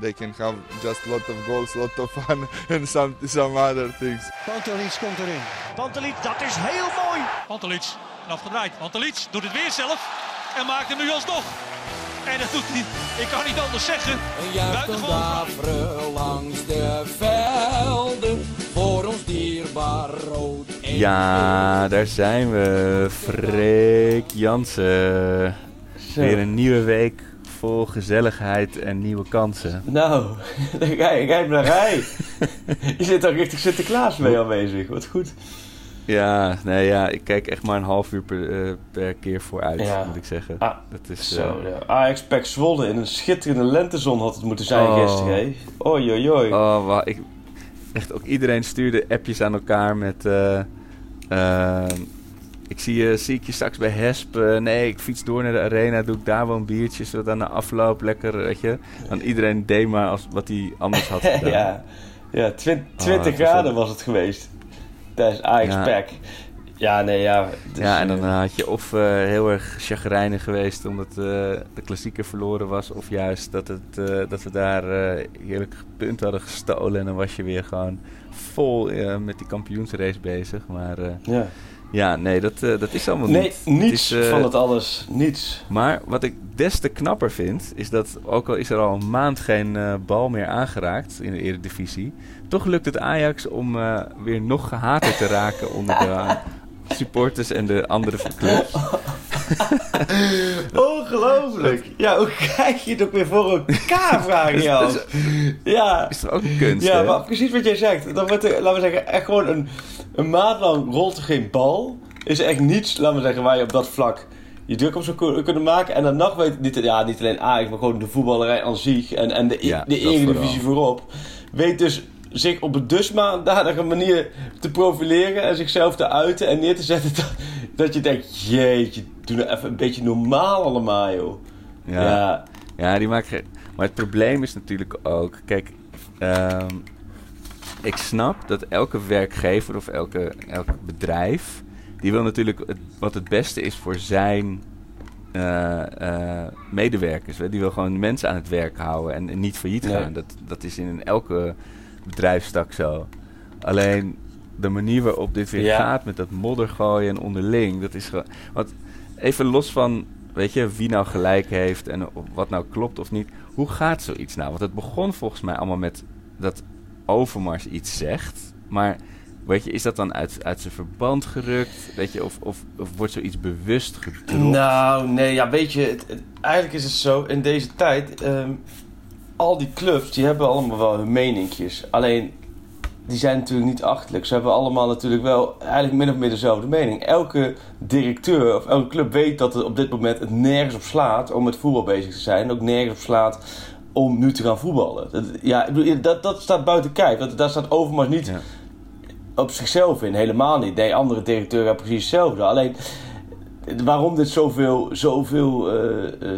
They can have just lot of goals, lot of fun, and some some other things. Pantelic komt erin. Pantelic, dat is heel mooi. Pantelic, afgedraaid. Pantelic doet het weer zelf en maakt hem nu alsnog. En dat doet hij, ik kan niet anders zeggen. Buitengewoon. langs de velden voor ons dierbaar rood. Ja, daar zijn we. Freek Jansen. Weer een nieuwe week vol gezelligheid en nieuwe kansen. Nou, ga je naar rij. je zit daar richting Sinterklaas mee aanwezig. Wat goed. Ja, nee, ja, ik kijk echt maar een half uur per, eh, per keer vooruit, Ja. moet ik zeggen. Ah, dat is, Zo, eh, ja. Ajax Pek Zwolle in een schitterende lentezon had het moeten zijn Oh. gisteren. hè? Oei, oei, oei. Oh, wa- ik, echt ook iedereen stuurde appjes aan elkaar met... eh, ehm, ik zie, je, zie ik je straks bij Hesp. eh, nee, ik fiets door naar de arena, doe ik daar wel een biertje, zodat aan de afloop lekker, weet je. Dan iedereen deed maar als wat hij anders had gedaan. ja, ja twin- Oh, 20 dat was graden was het geweest. Tijdens Ajax Ja. Pek. Ja, nee, ja. dus, ja, en dan eh, had je of eh, heel erg chagrijnig geweest omdat eh, de klassieker verloren was, of juist dat, het, eh, dat we daar eh, heerlijk punt hadden gestolen. En dan was je weer gewoon vol eh, met die kampioensrace bezig. Maar eh, ja. Ja, nee, dat, eh, dat is allemaal Nee, niet. niets Het is, eh, van het alles. Niets. Maar wat ik des te knapper vind, is dat ook al is er al een maand geen eh, bal meer aangeraakt in de Eredivisie, toch lukt het Ajax om eh, weer nog gehater te raken onder de supporters en de andere clubs. Ongelooflijk. Ja, hoe krijg je het ook weer voor elkaar, vraag je af. Ja. Is toch ook een kunst, Ja, hè? maar precies wat jij zegt. Dan wordt er, laten we zeggen, echt gewoon een, een maand lang rolt er geen bal. Is er echt niets, laten we zeggen, waar je op dat vlak je druk op zou kun- kunnen maken. En dan nog weet niet, ja, niet alleen Ajax, maar gewoon de voetballerij aan zich en, en de, Ja, de Eredivisie voorop. Weet dus zich op een dusdanige manier te profileren en zichzelf te uiten en neer te zetten dat, dat je denkt, jeetje, doe nou even een beetje normaal allemaal, joh. Ja. ja. Ja, die maken. Maar het probleem is natuurlijk ook. Kijk, ehm, ik snap dat elke werkgever of elke, elk bedrijf. die wil natuurlijk het, wat het beste is voor zijn eh, eh, medewerkers. Hè? Die wil gewoon mensen aan het werk houden en, en niet failliet Ja. gaan. Dat, dat is in elke bedrijfstak zo. Alleen de manier waarop dit weer Ja. gaat met dat modder gooien en onderling. Dat is gewoon. Want even los van weet je, wie nou gelijk heeft en wat nou klopt of niet. Hoe gaat zoiets nou? Want het begon volgens mij allemaal met dat Overmars iets zegt. Maar weet je, is dat dan uit, uit zijn verband gerukt? Weet je, of, of, of wordt zoiets bewust gedropt? Nou, nee, ja, weet je, het- het- eigenlijk is het zo, in deze tijd, ehm, al die clubs, die hebben allemaal wel hun meninkjes. Alleen, die zijn natuurlijk niet achterlijk. Ze hebben allemaal natuurlijk wel eigenlijk min of meer dezelfde mening. Elke directeur of elke club weet dat het op dit moment het nergens op slaat om met voetbal bezig te zijn. Ook nergens op slaat om nu te gaan voetballen. Dat, ja, ik bedoel, dat, dat staat buiten kijf. Dat, daar staat Overmars niet Ja. op zichzelf in. Helemaal niet. Nee, andere directeuren hebben precies hetzelfde. Alleen waarom dit zoveel, zoveel eh,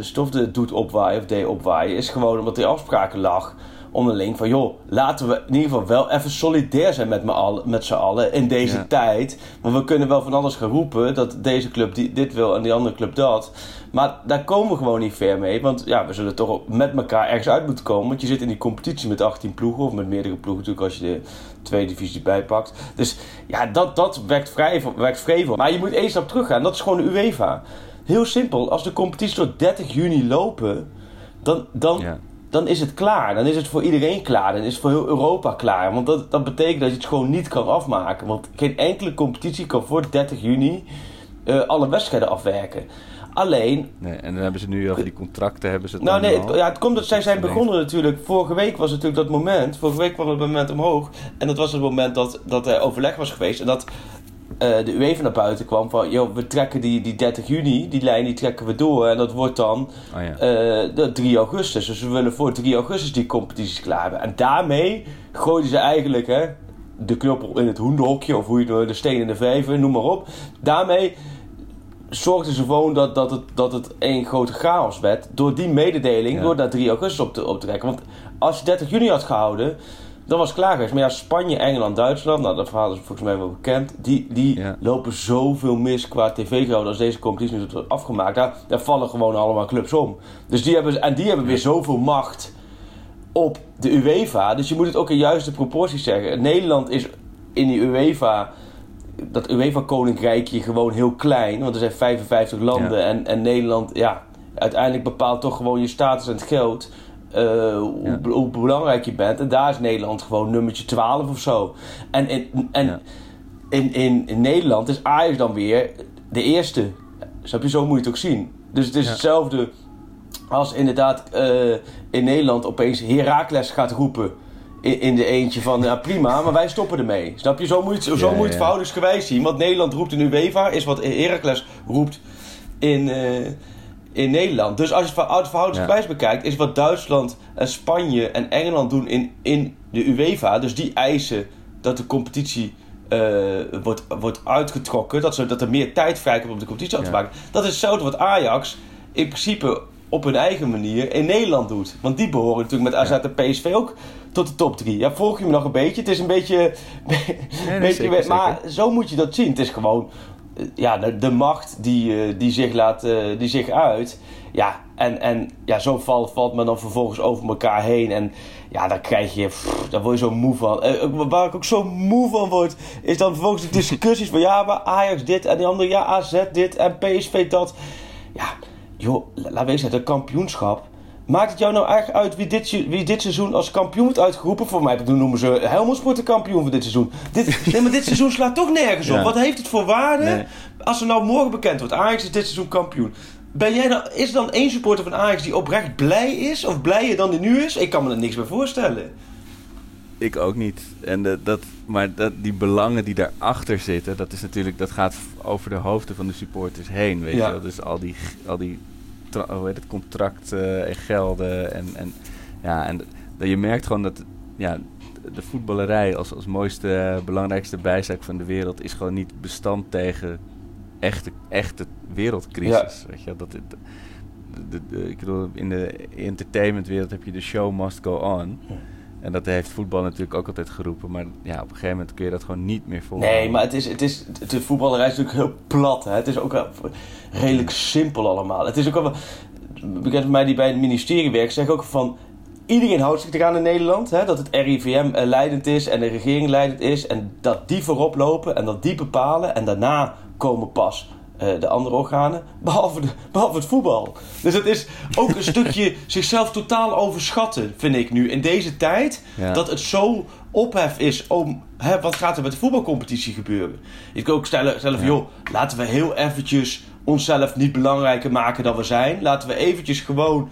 stof doet opwaaien of deed opwaaien, is gewoon omdat die afspraken lag onderling van joh, laten we in ieder geval wel even solidair zijn met, me met z'n allen in deze Ja. tijd. Want we kunnen wel van alles gaan roepen dat deze club die, dit wil en die andere club dat. Maar daar komen we gewoon niet ver mee. Want ja, we zullen toch met elkaar ergens uit moeten komen. Want je zit in die competitie met 18 ploegen. Of met meerdere ploegen natuurlijk als je de tweede divisie bijpakt. Dus ja, dat, dat werkt, vrij, werkt vrevel. Maar je moet één stap terug gaan. Dat is gewoon de UEFA. Heel simpel. Als de competitie tot 30 juni lopen... Dan, dan, Ja. dan is het klaar. Dan is het voor iedereen klaar. Dan is het voor heel Europa klaar. Want dat, dat betekent dat je het gewoon niet kan afmaken. Want geen enkele competitie kan voor 30 juni eh, alle wedstrijden afwerken. Alleen, Nee, en dan hebben ze nu over die contracten hebben ze het nou nee, al. het, ja, het komt dat zij zijn begonnen natuurlijk. Vorige week was natuurlijk dat moment. Vorige week kwam het moment omhoog. En dat was het moment dat, dat er overleg was geweest. En dat eh, de UEFA naar buiten kwam van... Joh, we trekken die, die 30 juni, die lijn die trekken we door. En dat wordt dan Oh ja. eh, de 3 augustus. Dus we willen voor 3 augustus die competities klaar hebben. En daarmee gooiden ze eigenlijk hè, de knuppel in het hoenderhokje... of hoe je het de steen in de vijver, noem maar op. Daarmee zorgden ze gewoon dat, dat, het, dat het één grote chaos werd. Door die mededeling, Ja. door daar 3 augustus op te, op te trekken. Want als je 30 juni had gehouden, dan was het klaar geweest. Maar ja, Spanje, Engeland, Duitsland, nou dat verhaal is volgens mij wel bekend. Die, die Ja. lopen zoveel mis qua tv-gelden als deze competitie nu wordt afgemaakt. Daar, daar vallen gewoon allemaal clubs om. Dus die hebben, en die hebben weer zoveel macht op de UEFA. Dus je moet het ook in juiste proporties zeggen. Nederland is in die UEFA, dat UEFA-koninkrijkje gewoon heel klein. Want er zijn 55 landen Ja. en, en Nederland, ja, uiteindelijk bepaalt toch gewoon je status en het geld. eh, hoe, Ja. hoe belangrijk je bent. En daar is Nederland gewoon nummertje 12 of zo. En, in en Ja. in, in, in Nederland is Ajax dan weer de eerste. Snap je? Zo moet je het ook zien. Dus het is hetzelfde als inderdaad eh, in Nederland opeens Heracles gaat roepen in, in de eentje van ja prima, maar wij stoppen ermee. Snap je? Zo moet je het, zo Ja, moet je het ja. verhoudingsgewijs zien. Want Nederland roept in UEFA is wat Heracles roept in, eh, in Nederland. Dus als je het ver- het verhoudingsgewijs bekijkt, is wat Duitsland en Spanje en Engeland doen in, in de UEFA. Dus die eisen dat de competitie eh, wordt, wordt uitgetrokken. Dat, ze, dat er meer tijd vrijkomt om de competitie aan te maken. Dat is hetzelfde wat Ajax in principe op hun eigen manier in Nederland doet. Want die behoren natuurlijk met AZ en PSV ook tot de top 3. Ja, volg je me nog een beetje? Het is een beetje... nee, beetje zeker, maar zo moet je dat zien. Het is gewoon eh, ja, de, macht die, eh, die, zich laat, eh, die zich uit. Ja, en, en ja, zo valt, valt men dan vervolgens over elkaar heen. En ja, daar krijg je, pff, daar word je zo moe van. Waar ik ook zo moe van word, is dan vervolgens de discussies van ja, maar Ajax dit en die andere, ja, AZ dit en PSV dat. Ja, joh, la- laat wezen, het kampioenschap. Maakt het jou nou echt uit wie dit, wie dit seizoen als kampioen wordt uitgeroepen? Voor mij noemen ze Helmond de kampioen voor dit seizoen. Dit, nee, maar dit seizoen slaat toch nergens op. Ja. Wat heeft het voor waarde Nee. als er nou morgen bekend wordt? Ajax is dit seizoen kampioen. Ben jij dan, is er dan één supporter van Ajax die oprecht blij is? Of blijer dan die nu is? Ik kan me er niks bij voorstellen. Ik ook niet. En de, dat, maar dat, die belangen die daarachter zitten, dat is natuurlijk, dat gaat over de hoofden van de supporters heen. Weet Ja. je wel? Dus al die, al die tra- hoe heet het, contracten en gelden. En, en, ja, en dat je merkt gewoon dat ja, de voetballerij als, als mooiste, belangrijkste bijzaak van de wereld is gewoon niet bestand tegen echte, echte wereldcrisis. Weet je? Dat, het- de, de, de- ik bedoel, in de entertainmentwereld heb je de show must go on. En dat heeft voetbal natuurlijk ook altijd geroepen. Maar ja, op een gegeven moment kun je dat gewoon niet meer volgen. Nee, maar het is, het is, de voetballerij is natuurlijk heel plat. Hè? Het is ook redelijk simpel allemaal. Het is ook wel, bekend van mij die bij het ministerie werkt, zeg ook van... Iedereen houdt zich eraan in Nederland. Hè? Dat het RIVM eh, leidend is en de regering leidend is. En dat die voorop lopen en dat die bepalen. En daarna komen pas de andere organen. Behalve, de, behalve het voetbal. Dus het is ook een stukje zichzelf totaal overschatten, vind ik nu. In deze tijd. Ja. Dat het zo ophef is om... Hè, wat gaat er met de voetbalcompetitie gebeuren? Je kan ook stellen, stellen van... joh, laten we heel eventjes onszelf niet belangrijker maken dan we zijn. Laten we eventjes gewoon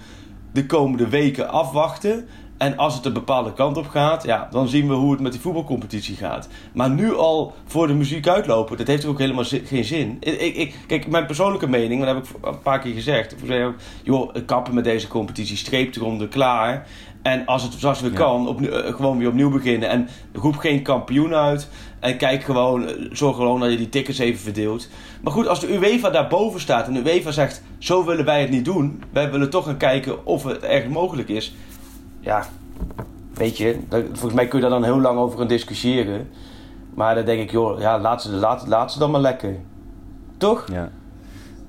de komende weken afwachten. En als het een bepaalde kant op gaat, ja, dan zien we hoe het met die voetbalcompetitie gaat. Maar nu al voor de muziek uitlopen, dat heeft ook helemaal zi- geen zin. Ik, ik, kijk, mijn persoonlijke mening, dat heb ik een paar keer gezegd. Ik zei ook, joh, kappen met deze competitie, streep eronder, klaar. En als het zoals we Ja. kan, opnieuw, eh, gewoon weer opnieuw beginnen. En roep geen kampioen uit. En kijk gewoon, eh, zorg gewoon dat je die tickets even verdeelt. Maar goed, als de UEFA daarboven staat en de UEFA zegt: zo willen wij het niet doen. Wij willen toch gaan kijken of het echt mogelijk is. Ja, weet je, volgens mij kun je daar dan heel lang over gaan discussiëren. Maar dan denk ik, joh, ja, laat ze, laat, laat ze dan maar lekker. Toch? Ja,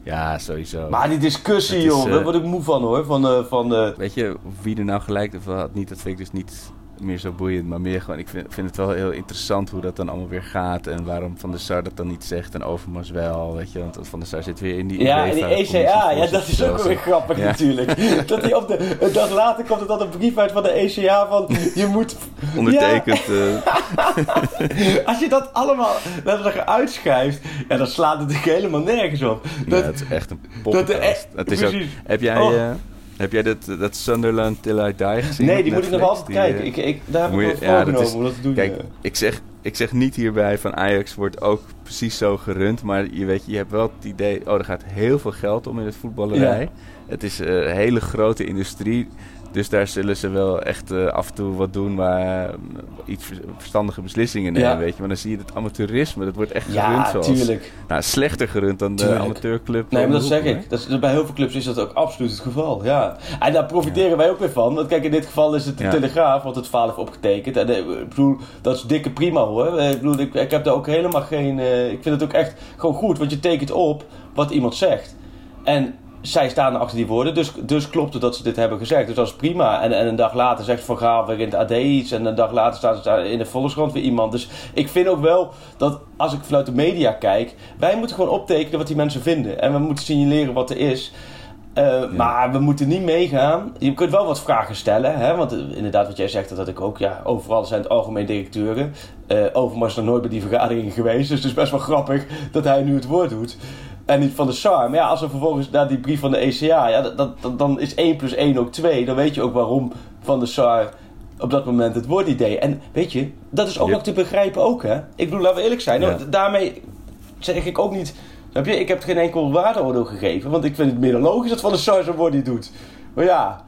ja sowieso. Maar die discussie, is, joh, eh, daar word ik moe van hoor. Van, eh, van, eh, Weet je wie er nou gelijk of had niet, dat vind ik dus niet meer zo boeiend. Maar meer gewoon, ik vind, vind het wel heel interessant hoe dat dan allemaal weer gaat. En waarom Van der Sar dat dan niet zegt en Overmars wel. Weet je, want Van der Sar zit weer in die Ja, en die ECA, ja, dat is ook wel weer grappig Ja. natuurlijk. Dat hij op de, een dag later komt er dan een brief uit van de ECA van je moet... Ondertekend. eh, Ja, als je dat allemaal letterlijk uitschrijft, ja, dan slaat het natuurlijk helemaal nergens op. ja, Dat, het is echt een dat. Het is ook, precies. heb jij, Oh. eh, heb jij dat, dat Sunderland Till I Die gezien? Nee, die moet ik nog altijd Die, kijken. Ik, ik, daar heb moet ik wel ja, dat is- doen. Kijk, ik zeg, ik zeg niet hierbij van Ajax wordt ook precies zo gerund. Maar je weet, je hebt wel het idee, oh, er gaat heel veel geld om in het voetballerij. Het is eh, een hele grote industrie. Dus daar zullen ze wel echt eh, af en toe wat doen waar eh, iets ver- verstandige beslissingen nemen, Ja. weet je. Maar dan zie je het amateurisme, dat wordt echt gerund Ja, zoals... tuurlijk. Nou, slechter gerund dan de amateurclub. Nee, maar de dat hoek, zeg hoor. ik. Dat is, bij heel veel clubs is dat ook absoluut het geval. Ja. En daar profiteren wij ook weer van. Want kijk, in dit geval is het de Ja. Telegraaf wat het verhaal heeft opgetekend. En eh, ik bedoel, dat is dikke prima hoor. Eh, Ik bedoel, ik, ik heb daar ook helemaal geen... eh, ik vind het ook echt gewoon goed. Want je tekent op wat iemand zegt. En zij staan achter die woorden. Dus, dus klopt het dat ze dit hebben gezegd. Dus dat is prima. En, en een dag later zegt Van Gaal weer in het AD iets. En een dag later staat er in de Volkskrant weer iemand. Dus ik vind ook wel dat als ik vanuit de media kijk... Wij moeten gewoon optekenen wat die mensen vinden. En we moeten signaleren wat er is. Eh, Maar we moeten niet meegaan. Je kunt wel wat vragen stellen. Hè? Want eh, inderdaad, wat jij zegt, dat had ik ook. Ja, overal zijn het algemeen directeuren. Eh Overmars is nog nooit bij die vergaderingen geweest. Dus het is best wel grappig dat hij nu het woord doet. En niet van de SAR. Maar ja, als er vervolgens naar die brief van de ECA... Ja, dat, dan is 1 plus 1 ook 2. Dan weet je ook waarom van de SAR op dat moment het woordidee. En weet je, dat is ook nog te begrijpen ook, hè? Ik bedoel, laten we eerlijk zijn. Ja. Daarmee zeg ik ook niet... Snap je? Ik heb geen enkel waardeoordeel gegeven. Want ik vind het meer dan logisch dat Van der Sar zo'n woord doet. Maar ja,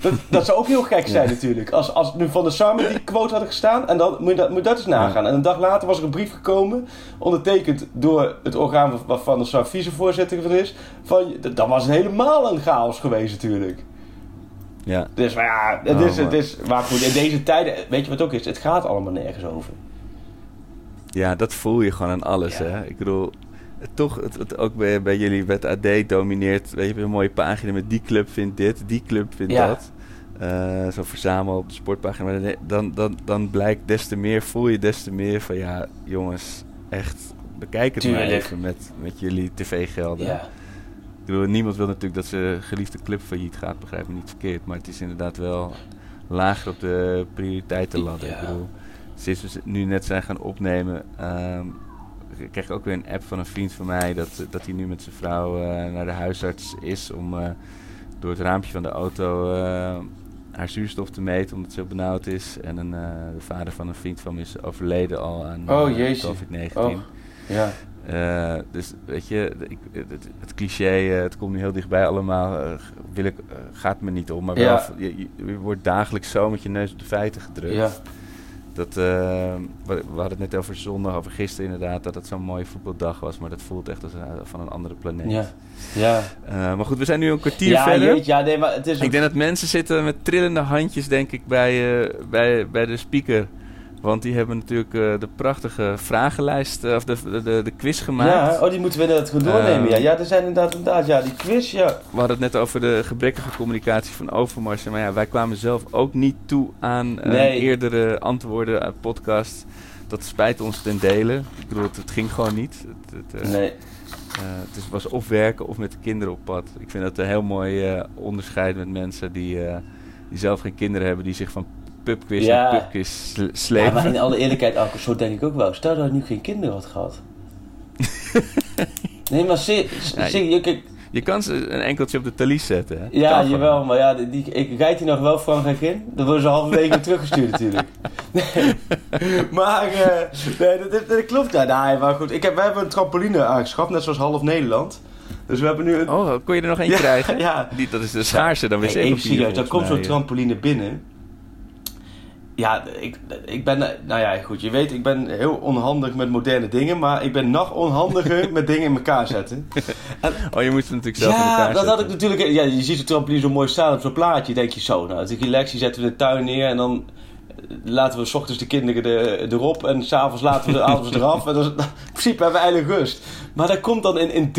dat, dat zou ook heel gek zijn natuurlijk. Als, als nu Van der Sar met die quote had gestaan. En dan moet je dat, moet dat eens nagaan. En een dag later was er een brief gekomen. Ondertekend door het orgaan waar- waar Van der Sar vicevoorzitter van is. Van, dan was het helemaal een chaos geweest natuurlijk. Ja. Dus maar ja, het Oh, is, het is, maar goed, in deze tijden, weet je wat ook is? Het gaat allemaal nergens over. Ja, dat voel je gewoon aan alles. Ja. Hè? Ik bedoel, toch, het, het, ook bij, bij jullie, bij het AD domineert. Weet je, een mooie pagina met die club vindt dit, die club vindt Ja. dat. Eh, zo verzamel op de sportpagina. Maar dan, dan, dan blijkt des te meer, voel je des te meer van ja, jongens, echt, bekijk het maar even met, met jullie tv-gelden. Ja. Ik bedoel, niemand wil natuurlijk dat zijn geliefde club failliet gaat, begrijp me niet verkeerd. Maar het is inderdaad wel lager op de prioriteitenladder. Ja. Ik bedoel, sinds we ze nu net zijn gaan opnemen, ehm, kreeg ik ook weer een app van een vriend van mij dat, dat hij nu met zijn vrouw eh, naar de huisarts is om eh, door het raampje van de auto eh, haar zuurstof te meten omdat ze heel benauwd is. En een, de vader van een vriend van me is overleden al aan Oh, eh, jeetje. COVID-19. Oh. Ja. Dus weet je, ik, het, cliché, het komt nu heel dichtbij allemaal, wil ik, gaat me niet om. Maar Ja. wel, je, je wordt dagelijks zo met je neus op de feiten gedrukt. Ja. Dat, eh, we, hadden het net over zondag, over gisteren inderdaad, dat het zo'n mooie voetbaldag was. Maar dat voelt echt als van een andere planeet. Ja. Ja. Eh, maar goed, we zijn nu een kwartier Ja, verder. ja, nee, maar het is Ik denk dat mensen zitten met trillende handjes, denk ik, bij, eh, bij, bij de speaker. Want die hebben natuurlijk eh, de prachtige vragenlijst, eh, of de, de, de, quiz gemaakt. Ja, oh, die moeten we inderdaad gewoon doornemen. Ehm. ja. ja, er zijn inderdaad, inderdaad, ja, die quiz, ja. We hadden het net over de gebrekkige communicatie van Overmars. Maar ja, wij kwamen zelf ook niet toe aan eh, Nee. eerdere antwoorden uit podcast. Dat spijt ons ten dele. Ik bedoel, het, het ging gewoon niet. Het, het, eh, Nee. eh, het was of werken of met de kinderen op pad. Ik vind dat een heel mooi eh, onderscheid met mensen die, eh, die zelf geen kinderen hebben. Die zich van pubquiz Ja. en pubquiz Ja, maar in alle eerlijkheid, Alko, zo denk ik ook wel. Stel dat ik nu geen kinderen had gehad. nee, maar zie, Ja, je, kijk, Je kan ze een enkeltje op de talies zetten. Hè? ja, Kan jawel, maar ja, die, die- ik rijd die nog wel Frankrijk in. Dan worden ze halverwege weer teruggestuurd natuurlijk. Nee. Maar, eh, nee, dat, dat, dat klopt. Ja, nee, maar goed, ik heb, wij hebben een trampoline aangeschaft, net zoals half Nederland. Dus we hebben nu een... Oh, kon je er nog één Ja, krijgen? ja. Die, dat is de schaarse dan Hey, wc-papier. even serieus, dan volgens komt zo'n mij. trampoline binnen. Ja, ik, ik ben, nou ja, goed, je weet, ik ben heel onhandig met moderne dingen, maar ik ben nog onhandiger met dingen in elkaar zetten. Oh, je moet het natuurlijk zelf in ja, elkaar dat had ik natuurlijk, ja, je ziet zo'n trampoline zo mooi staan op zo'n plaatje, denk je zo, nou, het is relax, die zetten we in de tuin neer en dan eh, laten we 's ochtends de kinderen er, erop en s'avonds laten we de avonds eraf. En dan, in principe hebben we eigenlijk rust. Maar dat komt dan in, in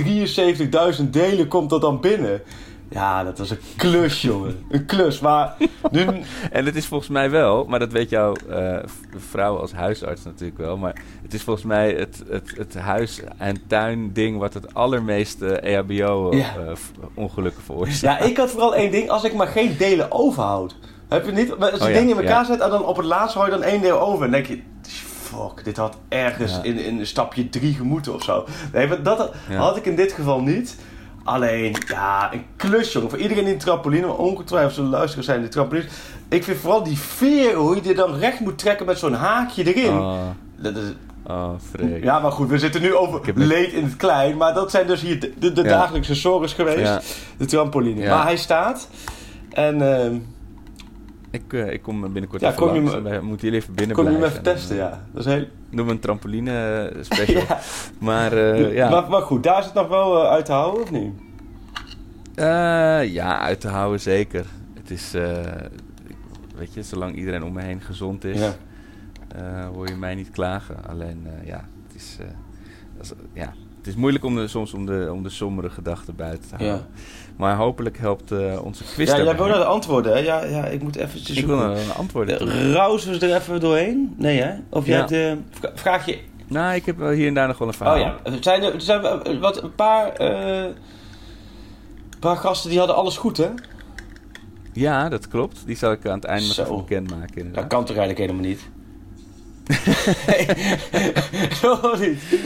73.000 delen komt dat dan binnen. Ja, dat was een klus, jongen. Een klus, maar nu... En het is volgens mij wel, maar dat weet jouw v- vrouw als huisarts natuurlijk wel. Maar het is volgens mij het, het, het huis- en tuinding wat het allermeeste E Ja. EHBO-ongelukken veroorzaakt. Ja, ik had vooral één ding. Als ik maar geen delen overhoud. Heb je niet? Als je Oh ja, dingen in elkaar ja. zet en dan op het laatst hou je dan één deel over. En dan denk je, fuck, dit had ergens in, in stapje drie gemoeten of zo. Nee, maar dat had ik in dit geval niet. Alleen, ja, een klus, jongen. Voor iedereen die een trampoline, ongetwijfeld zullen luisteren zijn die trampolines. Ik vind vooral die veren, hoe je die dan recht moet trekken met zo'n haakje erin. Oh, Dat is, oh freak. ja, maar goed, we zitten nu over leed in het klein. Maar dat zijn dus hier de, de, de Ja. dagelijkse zorgers geweest. Ja. De trampoline. Ja. Maar hij staat. En ehm, Ik, eh, ik kom binnenkort Ja, even kom je me- moeten jullie even binnen kon je hem blijven. even testen, ja. Dat is heel... Noem we een trampoline eh, special. Ja. Maar eh, ja. Maar, maar goed, daar is het nog wel uit te houden, of niet? Ja, uit te houden zeker. Het is, weet je, zolang iedereen om me heen gezond is, Ja. hoor je mij niet klagen. Alleen, ja, het is, als- ja, het is moeilijk om de, soms om de, om de sombere gedachten buiten te houden. Ja. Maar hopelijk helpt eh, onze quiz Ja, jij daarbij. wil naar de antwoorden, hè? Ja, ja, ik moet eventjes Ik wil naar een antwoord. toe. Eh, Rausen we er even doorheen? Nee, hè? Of jij Ja. hebt, vra- vraag je... Nou, ik heb wel hier en daar nog wel een verhaal. Oh ja, er zijn er zijn er, wat, een paar... eh, paar gasten die hadden alles goed, hè? Ja, dat klopt. Die zal ik aan het einde nog even bekendmaken. Dat kan toch eigenlijk helemaal niet? Nee, niet.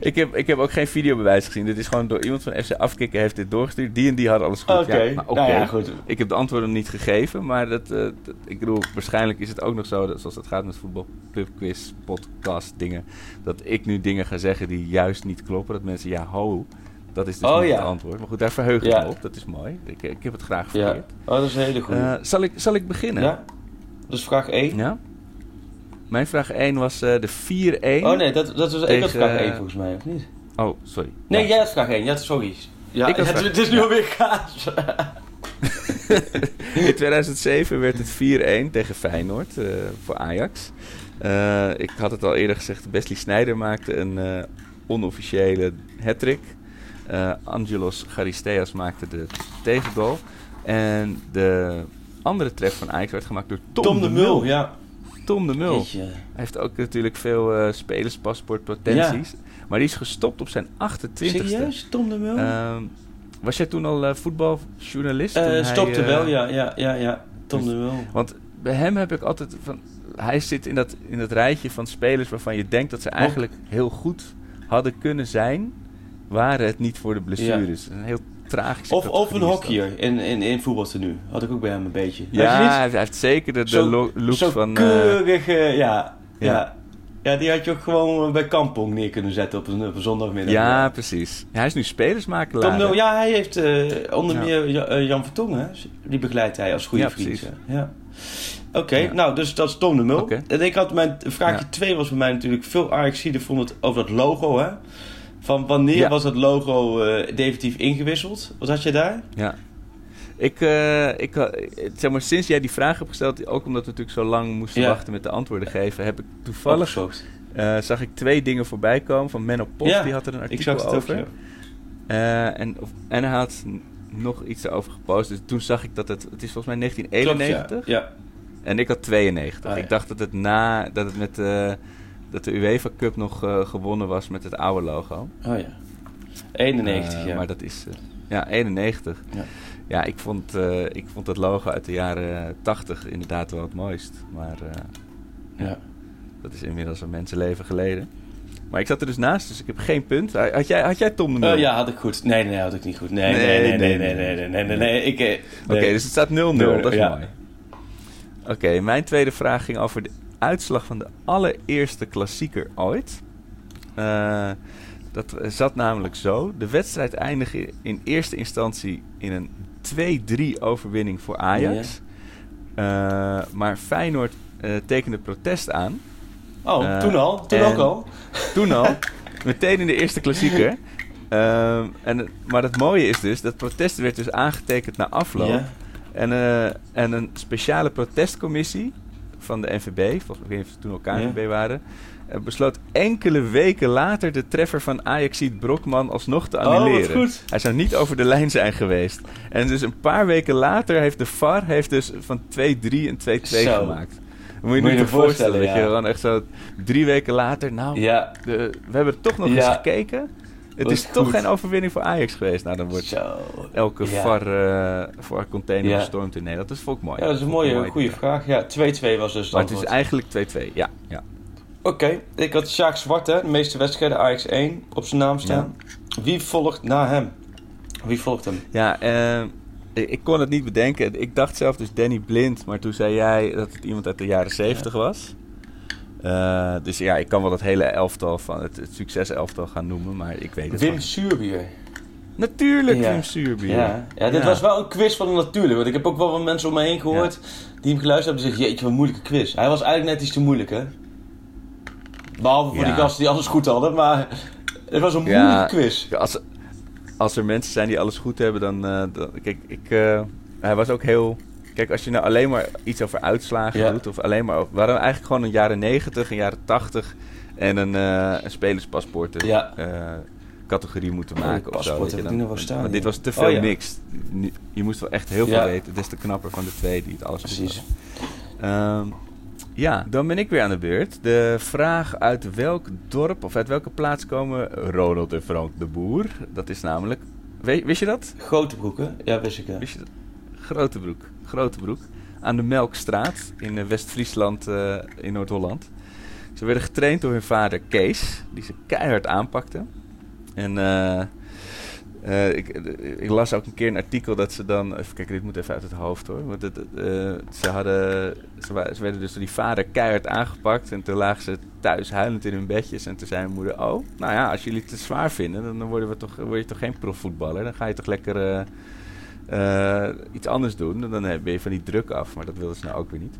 Ik heb, ik heb ook geen videobewijs gezien. Dit is gewoon door iemand van FC Afkikken heeft dit doorgestuurd. Die en die hadden alles goed. Oké, Ja, nou ja, goed. Ik heb de antwoorden niet gegeven, maar dat, eh, dat- ik bedoel, waarschijnlijk is het ook nog zo, dat, zoals het gaat met voetbal, pubquiz, podcast, dingen, dat ik nu dingen ga zeggen die juist niet kloppen. Dat mensen, ja, ho, dat is dus Oh, niet ja. het antwoord. Maar goed, daar verheug ik me op. Dat is mooi. Ik, ik heb het graag verkeerd. oh, dat is een hele goede. Eh, zal, ik, zal ik beginnen? ja? Dus vraag 1. Ja? Mijn vraag 1 was eh, de 4-1. Oh nee, dat, dat was, ik had Tegen, vraag 1 eh, volgens mij, of niet? Oh, sorry. Nee, Ja. jij had vraag 1. Ja, sorry. Ja, Ik had het, vraag- het is nu ja. alweer kaas. In 2007 werd het 4-1 tegen Feyenoord eh, voor Ajax. Eh, ik had het al eerder gezegd, Wesley Sneijder maakte een eh, onofficiële hat-trick. Eh, Angelos Charisteas maakte de tegengoal. En de andere treffer van Ajax werd gemaakt door Tom, Tom de Mul, ja. Tom de Mul. Jeetje. Hij heeft ook natuurlijk veel eh spelerspaspoortpotenties. Maar die is gestopt op zijn 28e. Serieus? Tom de Mul? Ehm, was jij toen al eh, voetbaljournalist? Hij, stopte wel, ja, ja, ja, ja. Tom de Mul. Want bij hem heb ik altijd van. Hij zit in dat, in dat rijtje van spelers waarvan je denkt dat ze eigenlijk heel goed hadden kunnen zijn. Waren het niet voor de blessures. Een heel Of, of een hockeyer in, in, in voetbaltenu. Had ik ook bij hem een beetje. Ja, hij hij heeft zeker de, de Zo- lo- looks Zo'n van. eh, keurige, ja, ja. ja. ja. die had je ook gewoon bij Kampong neer kunnen zetten op een, op een zondagmiddag. ja, precies. Hij is nu spelersmakelaar. Tom ja, hij heeft eh, onder Ja. meer eh, Jan Vertongen, die begeleidt hij als goede Ja, vriend. precies. Ja. Oké, Ja. nou, dus dat is Tom de Mul. En ik had mijn vraagje Ja. 2 was bij mij natuurlijk veel Ajaxiden vonden het over dat logo, hè? Van wanneer Ja. was dat logo eh, definitief ingewisseld? Wat had je daar? Ja. Ik, eh, ik, eh, zeg maar, sinds jij die vraag hebt gesteld, ook omdat we natuurlijk zo lang moesten Ja. wachten met de antwoorden geven, heb ik toevallig zag ik twee dingen voorbij komen van Menno Post. Ja, die had er een Ik artikel zag het ook, over. ja. Eh, en, of- en hij had nog iets erover gepost. Dus toen zag ik dat het... Het is volgens mij 1991. Klopt, ja. ja. En ik had 92. Ah. Ik dacht dat het na... Dat het met dat de UEFA Cup nog eh, gewonnen was met het oude logo. Oh ja. 91, eh, ja. Maar dat is... Eh, ja, 91. Ja, ja ik, vond, ik vond het logo uit de jaren 80 inderdaad wel het mooist. Maar ja. dat is inmiddels een mensenleven geleden. Maar ik zat er dus naast, dus ik heb geen punt. Had jij, had jij Tom de oh ja, had ik goed. Nee, nee, had ik niet goed. Nee, nee, nee, nee, nee, nee, nee, nee. Oké, dus het staat 0-0, dat is mooi. Oké, mijn tweede vraag ging over de uitslag van de allereerste klassieker ooit. Eh, dat zat namelijk zo. De wedstrijd eindigde in eerste instantie in een 2-3 overwinning voor Ajax. Eh, maar Feyenoord eh, tekende protest aan. Oh, toen al? Toen en- ook al? Toen al, meteen in de eerste klassieker. Ehm, en, maar het mooie is dus, dat protest werd dus aangetekend na afloop. En, eh, en een speciale protestcommissie van de NVB, volgens mij, toen al KNVB waren, eh, besloot enkele weken later de treffer van Ajaxiet Brokman alsnog te Oh, annuleren. Hij zou niet over de lijn zijn geweest. En dus een paar weken later heeft de VAR heeft dus van 2-3 en 2-2 Zo. gemaakt. Dat moet je Moet je je voorstellen. voorstellen, weet je, ja. gewoon echt zo drie weken later. Nou, Ja, de- we hebben toch nog Ja. eens gekeken. Het is toch geen overwinning voor Ajax geweest. Nou, dan wordt zo. elke Ja. VAR, eh VAR container Ja. bestormd in Nederland. Dat is volk mooi. Ja, dat is een mooie, goede vraag. Ja, 2-2 was dus het Maar het is eigenlijk 2-2. Ja, ja. Oké, ik had Sjaak Zwarte, de meeste wedstrijden Ajax 1, op zijn naam staan. Wie volgt na hem? Wie volgt hem? Ja, eh, ik, ik kon het niet bedenken. Ik dacht zelf dus Danny Blind, maar toen zei jij dat het iemand uit de jaren 70 was. Eh, dus ja, ik kan wel dat hele elftal van het, het succeselftal gaan noemen, maar ik weet het Wim. Suurbier. Natuurlijk Ja. Wim Suurbier. Ja. ja, dit Ja. was wel een quiz van de natuurlijk. Want ik heb ook wel wat mensen om me heen gehoord die hem geluisterd hebben. Die zeggen, jeetje, wat een moeilijke quiz. Hij was eigenlijk net iets te moeilijk, hè? Behalve voor die gasten die alles goed hadden. Maar het was een moeilijke quiz. Als, als er mensen zijn die alles goed hebben, dan... eh, dan kijk, ik, eh, hij was ook heel... Kijk, als je nou alleen maar iets over uitslagen Ja. doet, of alleen maar over... Hadden eigenlijk gewoon een jaren 90, een jaren 80 en een, eh een spelerspaspoort Ja. eh, categorie moeten Oh, maken of zo. je dan. nog staan, Maar dit was te veel Oh, ja. mixed. Nu- Je moest wel echt heel veel weten. Des te knapper van de twee die het alles Precies. Ehm, ja, dan ben ik weer aan de beurt. De vraag uit welk dorp of uit welke plaats komen Ronald en Frank de Boer? Dat is namelijk... Wist je dat? Grote broeken, ja, wist ik. Ja. Wist je dat? Grotebroek. Grotebroek. Aan de Melkstraat in eh, West-Friesland eh, in Noord-Holland. Ze werden getraind door hun vader Kees, die ze keihard aanpakte. En eh, ik, ik las ook een keer een artikel dat ze dan... Even kijken, dit moet even uit het hoofd hoor. Want ze, hadden, ze, werden dus door die vader keihard aangepakt. En toen lagen ze thuis huilend in hun bedjes. En toen zei mijn moeder... Oh, nou ja, als jullie het te zwaar vinden... dan worden we toch, word je toch geen profvoetballer. Dan ga je toch lekker... eh, iets anders doen. Dan ben je van die druk af. Maar dat wilden ze nou ook weer niet.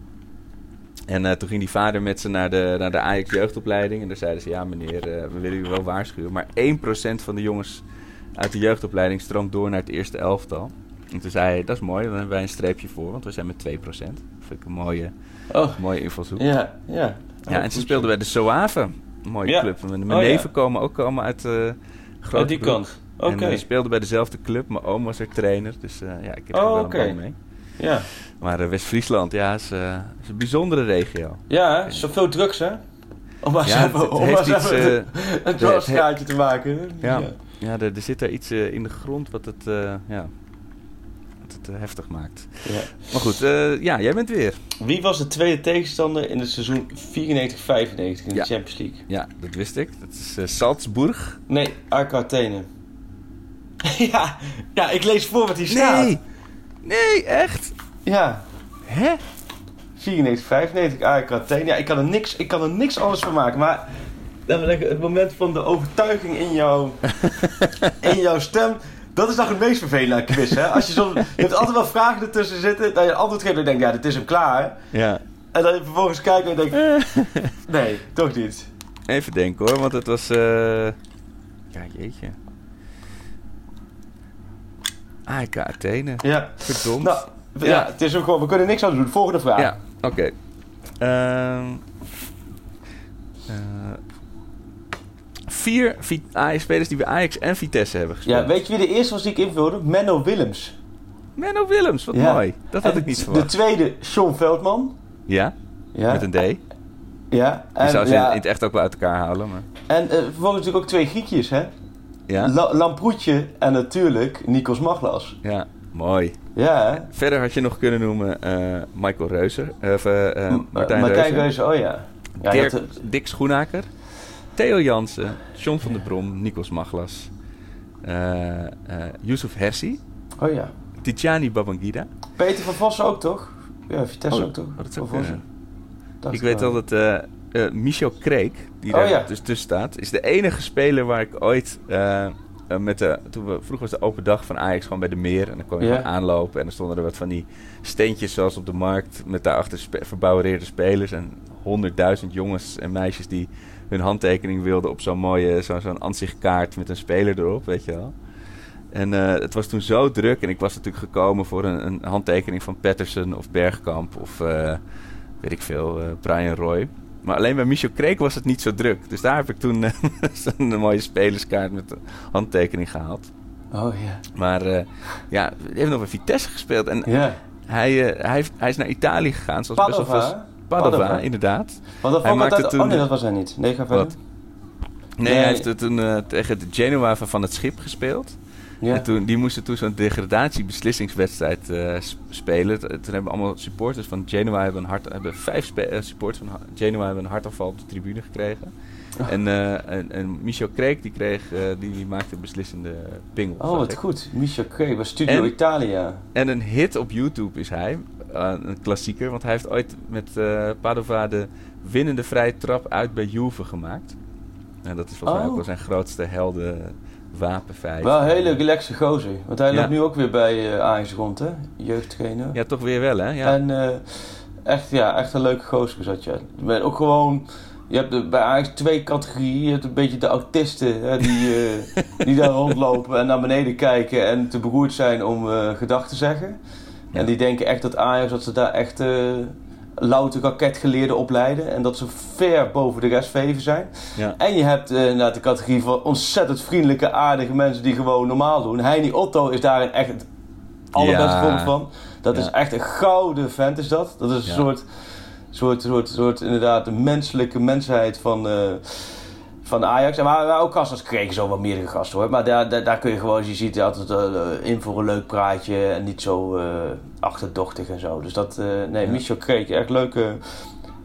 En eh, toen ging die vader met ze naar de, naar de Ajax jeugdopleiding. En daar zeiden ze, ja meneer, eh, we willen u wel waarschuwen. Maar 1% van de jongens uit de jeugdopleiding stroomt door naar het eerste elftal. En toen zei hij, dat is mooi, dan hebben wij een streepje voor. Want we zijn met 2%. Dat vind ik een mooie, Oh, mooie invalshoek. Ja, ja, ja. en ze speelden bij de Soave. Een mooie Ja. club. Mijn, Oh, ja. neven komen ook allemaal uit uh, Uit die kant. Oké. En eh, die speelden bij dezelfde club. Mijn oom was er trainer. Dus eh, ja, ik heb er Oh, wel oké. een mee. Ja, Maar eh, West-Friesland, ja, is, eh, is een bijzondere regio. ja zoveel drugs, hè? Om maar Ja, even- het- om heeft eens iets, even eh, een dwarsgaatje te maken. Ja, ja er, er zit daar iets eh, in de grond wat het, eh, ja, wat het eh, heftig maakt. Ja. Maar goed, eh, ja, jij bent weer. Wie was de tweede tegenstander in het seizoen 94-95 in de. Champions League? Ja, dat wist ik. Dat is eh, Salzburg. Nee, AK Athene. ja, ja, ik lees voor wat hier staat. Nee! Nee, echt? Ja, Hè? 94, 95, AK Athene. Ja, ik kan er niks, ik kan er niks anders van maken. Maar het moment van de overtuiging in, jou, in jouw stem... Dat is nog het meest vervelende aan quiz, hè? Als je, zo, je hebt altijd wel vragen ertussen zitten... dat je antwoord geeft en denkt, ja, dit is hem klaar. Ja. En dan je vervolgens kijkt en denkt... Nee, toch niet. Even denken hoor, want het was... eh Ja, jeetje. AEK Athene. Ja. Verdomd. Nou, ja, het is ook gewoon... We kunnen niks aan doen. Volgende vraag. Ja, oké. Ehm, eh, vier Vi- Ajax-spelers die bij Ajax en Vitesse hebben gespeeld. Ja, weet je wie de eerste was die ik invulde? Menno Willems. Menno Willems, wat Ja. mooi. Dat had En ik niet De verwacht. tweede, Sean Veldman. Ja, Ja. met een D. Ja. En, zou ze in het echt ook wel uit elkaar halen, maar... en eh, vervolgens natuurlijk ook twee Griekjes, hè? Ja, La- Lamproetje en natuurlijk Nikos Maglas. ja mooi. Ja? Verder had je nog kunnen noemen eh, Michael Reuser. Of eh, Martijn, Martijn Reuser. Oh ja. ja je Dirk, had, Dick Schoenaker. Theo Jansen. John van der Brom. Nikos Maglas. Yusuf Hersi. oh ja. Tijani Babangida. Peter van Vossen ook, toch? Ja, Vitesse Oh, ook, toch? dat zou Van Vossen. Ik weet wel. al dat eh, Michel Kreek, die Oh, daar ja. dus tussen staat, is de enige speler waar ik ooit eh, eh, met de, toen we, vroeger was de open dag van Ajax gewoon bij de meer en dan kon je gewoon aanlopen en dan stonden er wat van die steentjes zoals op de markt met daarachter spe verbouwereerde spelers en honderdduizend jongens en meisjes die hun handtekening wilden op zo'n mooie, zo- zo'n ansichtkaart met een speler erop, weet je wel. En het was toen zo druk en ik was natuurlijk gekomen voor een, een handtekening van Patterson of Bergkamp of weet ik veel, Brian Roy. Maar alleen bij Michel Kreek was het niet zo druk. Dus daar heb ik toen eh, zo'n mooie spelerskaart met de handtekening gehaald. Oh ja. Maar eh, ja, hij heeft nog bij Vitesse gespeeld. En Ja. hij, eh, hij, heeft, hij is naar Italië gegaan. Zoals best wel Padova? Padova, inderdaad. Want dat Hij maakte toen- Oh nee, dat was hij niet. Nee, ga verder. Nee, Nee. hij heeft het toen eh, tegen de Genoa van het schip gespeeld. Ja. En toen, die moesten toen zo'n degradatiebeslissingswedstrijd s- spelen. T- Toen hebben allemaal supporters van Genoa hebben een hart, hebben vijf eh, supporters van Genoa hebben een hartaanval op de tribune gekregen. Oh. En, eh, en, en Michel Kreek die kreeg, die, die maakte beslissende pingel. Oh, wat ik. goed. Michel Kree bij Studio En- Italia. En een hit op YouTube is hij. Een klassieker, want hij heeft ooit met Padova de winnende vrije trap uit bij Juve gemaakt. En dat is volgens mij Oh. ook wel zijn grootste helden wapenfeit. Wel een hele relaxe gozer. Want hij Ja. loopt nu ook weer bij eh Ajax rond, hè? Jeugdtrainer. Ja, toch weer wel, hè? Ja. En eh, echt, ja, echt een leuke gozer zat je. Je bent ook gewoon... Je hebt bij Ajax twee categorieën. Je hebt een beetje de autisten hè, die, eh, die daar rondlopen en naar beneden kijken en te beroerd zijn om gedachten te zeggen. Ja. En die denken echt dat Ajax, dat ze daar echt louter raketgeleerden opleiden. En dat ze ver boven de rest veven zijn. Ja. En je hebt inderdaad de categorie van ontzettend vriendelijke, aardige mensen die gewoon normaal doen. Heini Otto is daarin echt het allerbeste voorbeeld van. Dat is echt een gouden vent is dat. Dat is een soort, soort, soort, soort inderdaad de menselijke mensheid van, eh, van Ajax. En maar, maar ook gasten kregen zo wat meerdere gasten hoor. Maar daar, daar, daar kun je gewoon, je ziet altijd eh, in voor een leuk praatje en niet zo eh, achterdochtig en zo. Dus dat, eh, nee, Ja. Michel Kreek, echt leuke,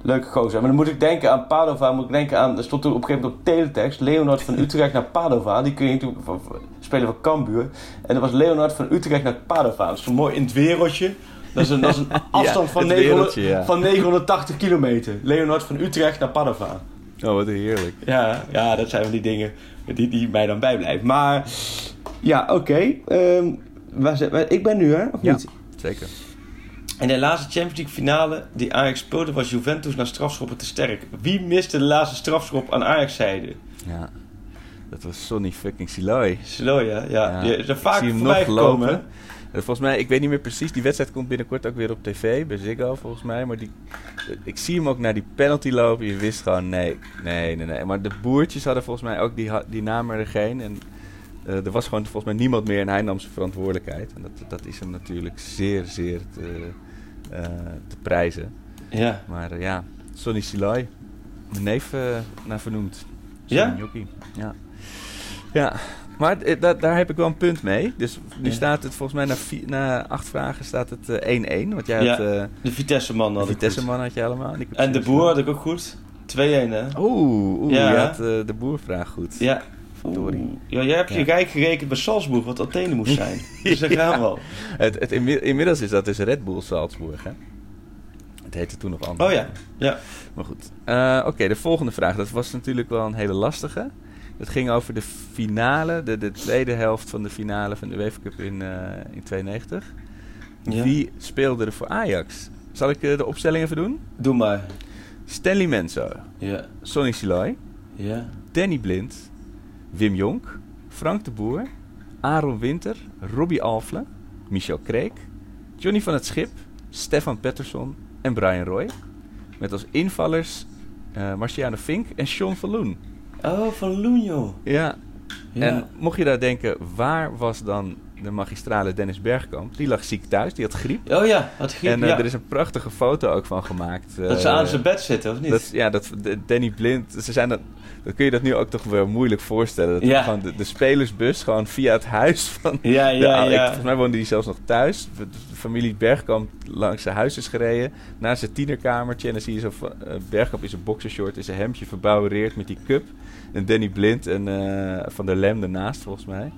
leuke gozer. Maar dan moet ik denken aan Padova, moet ik denken aan, er stond toen op een gegeven moment op teletext, Leonard van Utrecht naar Padova. Die kun je van- spelen van Cambuur. En dat was Leonard van Utrecht naar Padova. Dat is zo mooi in het wereldje. Dat is een, dat is een afstand van, het 900 wereldje, ja. van 980 kilometer. Leonard van Utrecht naar Padova. Oh, wat heerlijk. Ja, ja, dat zijn van die dingen die, die mij dan bijblijven. Maar ja, oké. Ehm, ik ben nu, hè? Of Ja. niet? Zeker. En de laatste Champions League finale die Ajax speelde was Juventus naar strafschoppen te sterk. Wie miste de laatste strafschop aan Ajax-zijde? Ja. Dat was Sonny fucking Siloy. Slow, ja. ja. Er vaak Ik zie hem voorbij nog gekomen, lopen. Eh, Volgens mij, ik weet niet meer precies, die wedstrijd komt binnenkort ook weer op tv, bij Ziggo volgens mij. Maar die, eh, ik zie hem ook naar die penalty lopen. Je wist gewoon, nee, nee, nee, nee. Maar de boertjes hadden volgens mij ook, die, die namen er geen. En eh, er was gewoon volgens mij niemand meer en hij nam zijn verantwoordelijkheid. En dat, dat is hem natuurlijk zeer, zeer te, eh, te prijzen. Ja. Maar eh, ja, Sonny Siloy, mijn neef eh, naar vernoemd. Ja? Jockey. Ja. Ja, maar eh, da- daar heb ik wel een punt mee. Dus nu Ja. staat het volgens mij na, na acht vragen staat het eh, 1-1. Want jij Ja, had eh De Vitesse-man de had ik Vitesse goed. man had je allemaal. en de boer had ik ook goed. 2-1, hè? Oeh, oeh Ja. je had eh, de boervraag goed. Ja. Ja, jij hebt je Ja. rijk gerekend bij Salzburg, wat Athene moest zijn. Dus daar gaan we al. Het, het, inmi- inmiddels is dat dus Red Bull Salzburg, hè? Het heette toen nog anders. Oh ja. Ja. Maar goed. Eh, Oké, de volgende vraag. Dat was natuurlijk wel een hele lastige. Het ging over de finale, de, de tweede helft van de finale van de UEFA Cup in, eh, in 92. Ja. Wie speelde er voor Ajax? Zal ik eh, de opstelling even doen? Doe maar. Stanley Menzo, Ja. Sonny Siloy, Ja. Danny Blind, Wim Jonk, Frank de Boer, Aaron Winter, Robbie Alfle, Michel Kreek, Johnny van het Schip, Stefan Pettersson en Brian Roy. Met als invallers eh Marciano Fink en Sean van Loen. Oh, van. Ja. Ja. En mocht je daar denken, waar was dan de magistrale Dennis Bergkamp? Die lag ziek thuis, die had griep. Oh ja, had griep. en eh, ja. er is een prachtige foto ook van gemaakt. Dat ze eh, aan zijn bed zitten, of niet? dat, ja, dat Danny Blind, ze zijn dat, dan kun je dat nu ook toch wel moeilijk voorstellen. Dat Ja. gewoon de, de spelersbus gewoon via het huis van. Ja, de ja, ik- ja. volgens mij woonde hij zelfs nog thuis. De, familie Bergkamp langs zijn huis is gereden. Naar zijn tienerkamertje. En dan zie je zo van, eh, Bergkamp in zijn boxershort, in zijn hemdje verbouwereerd met die cup. En Danny Blind en Van der Lem ernaast volgens mij.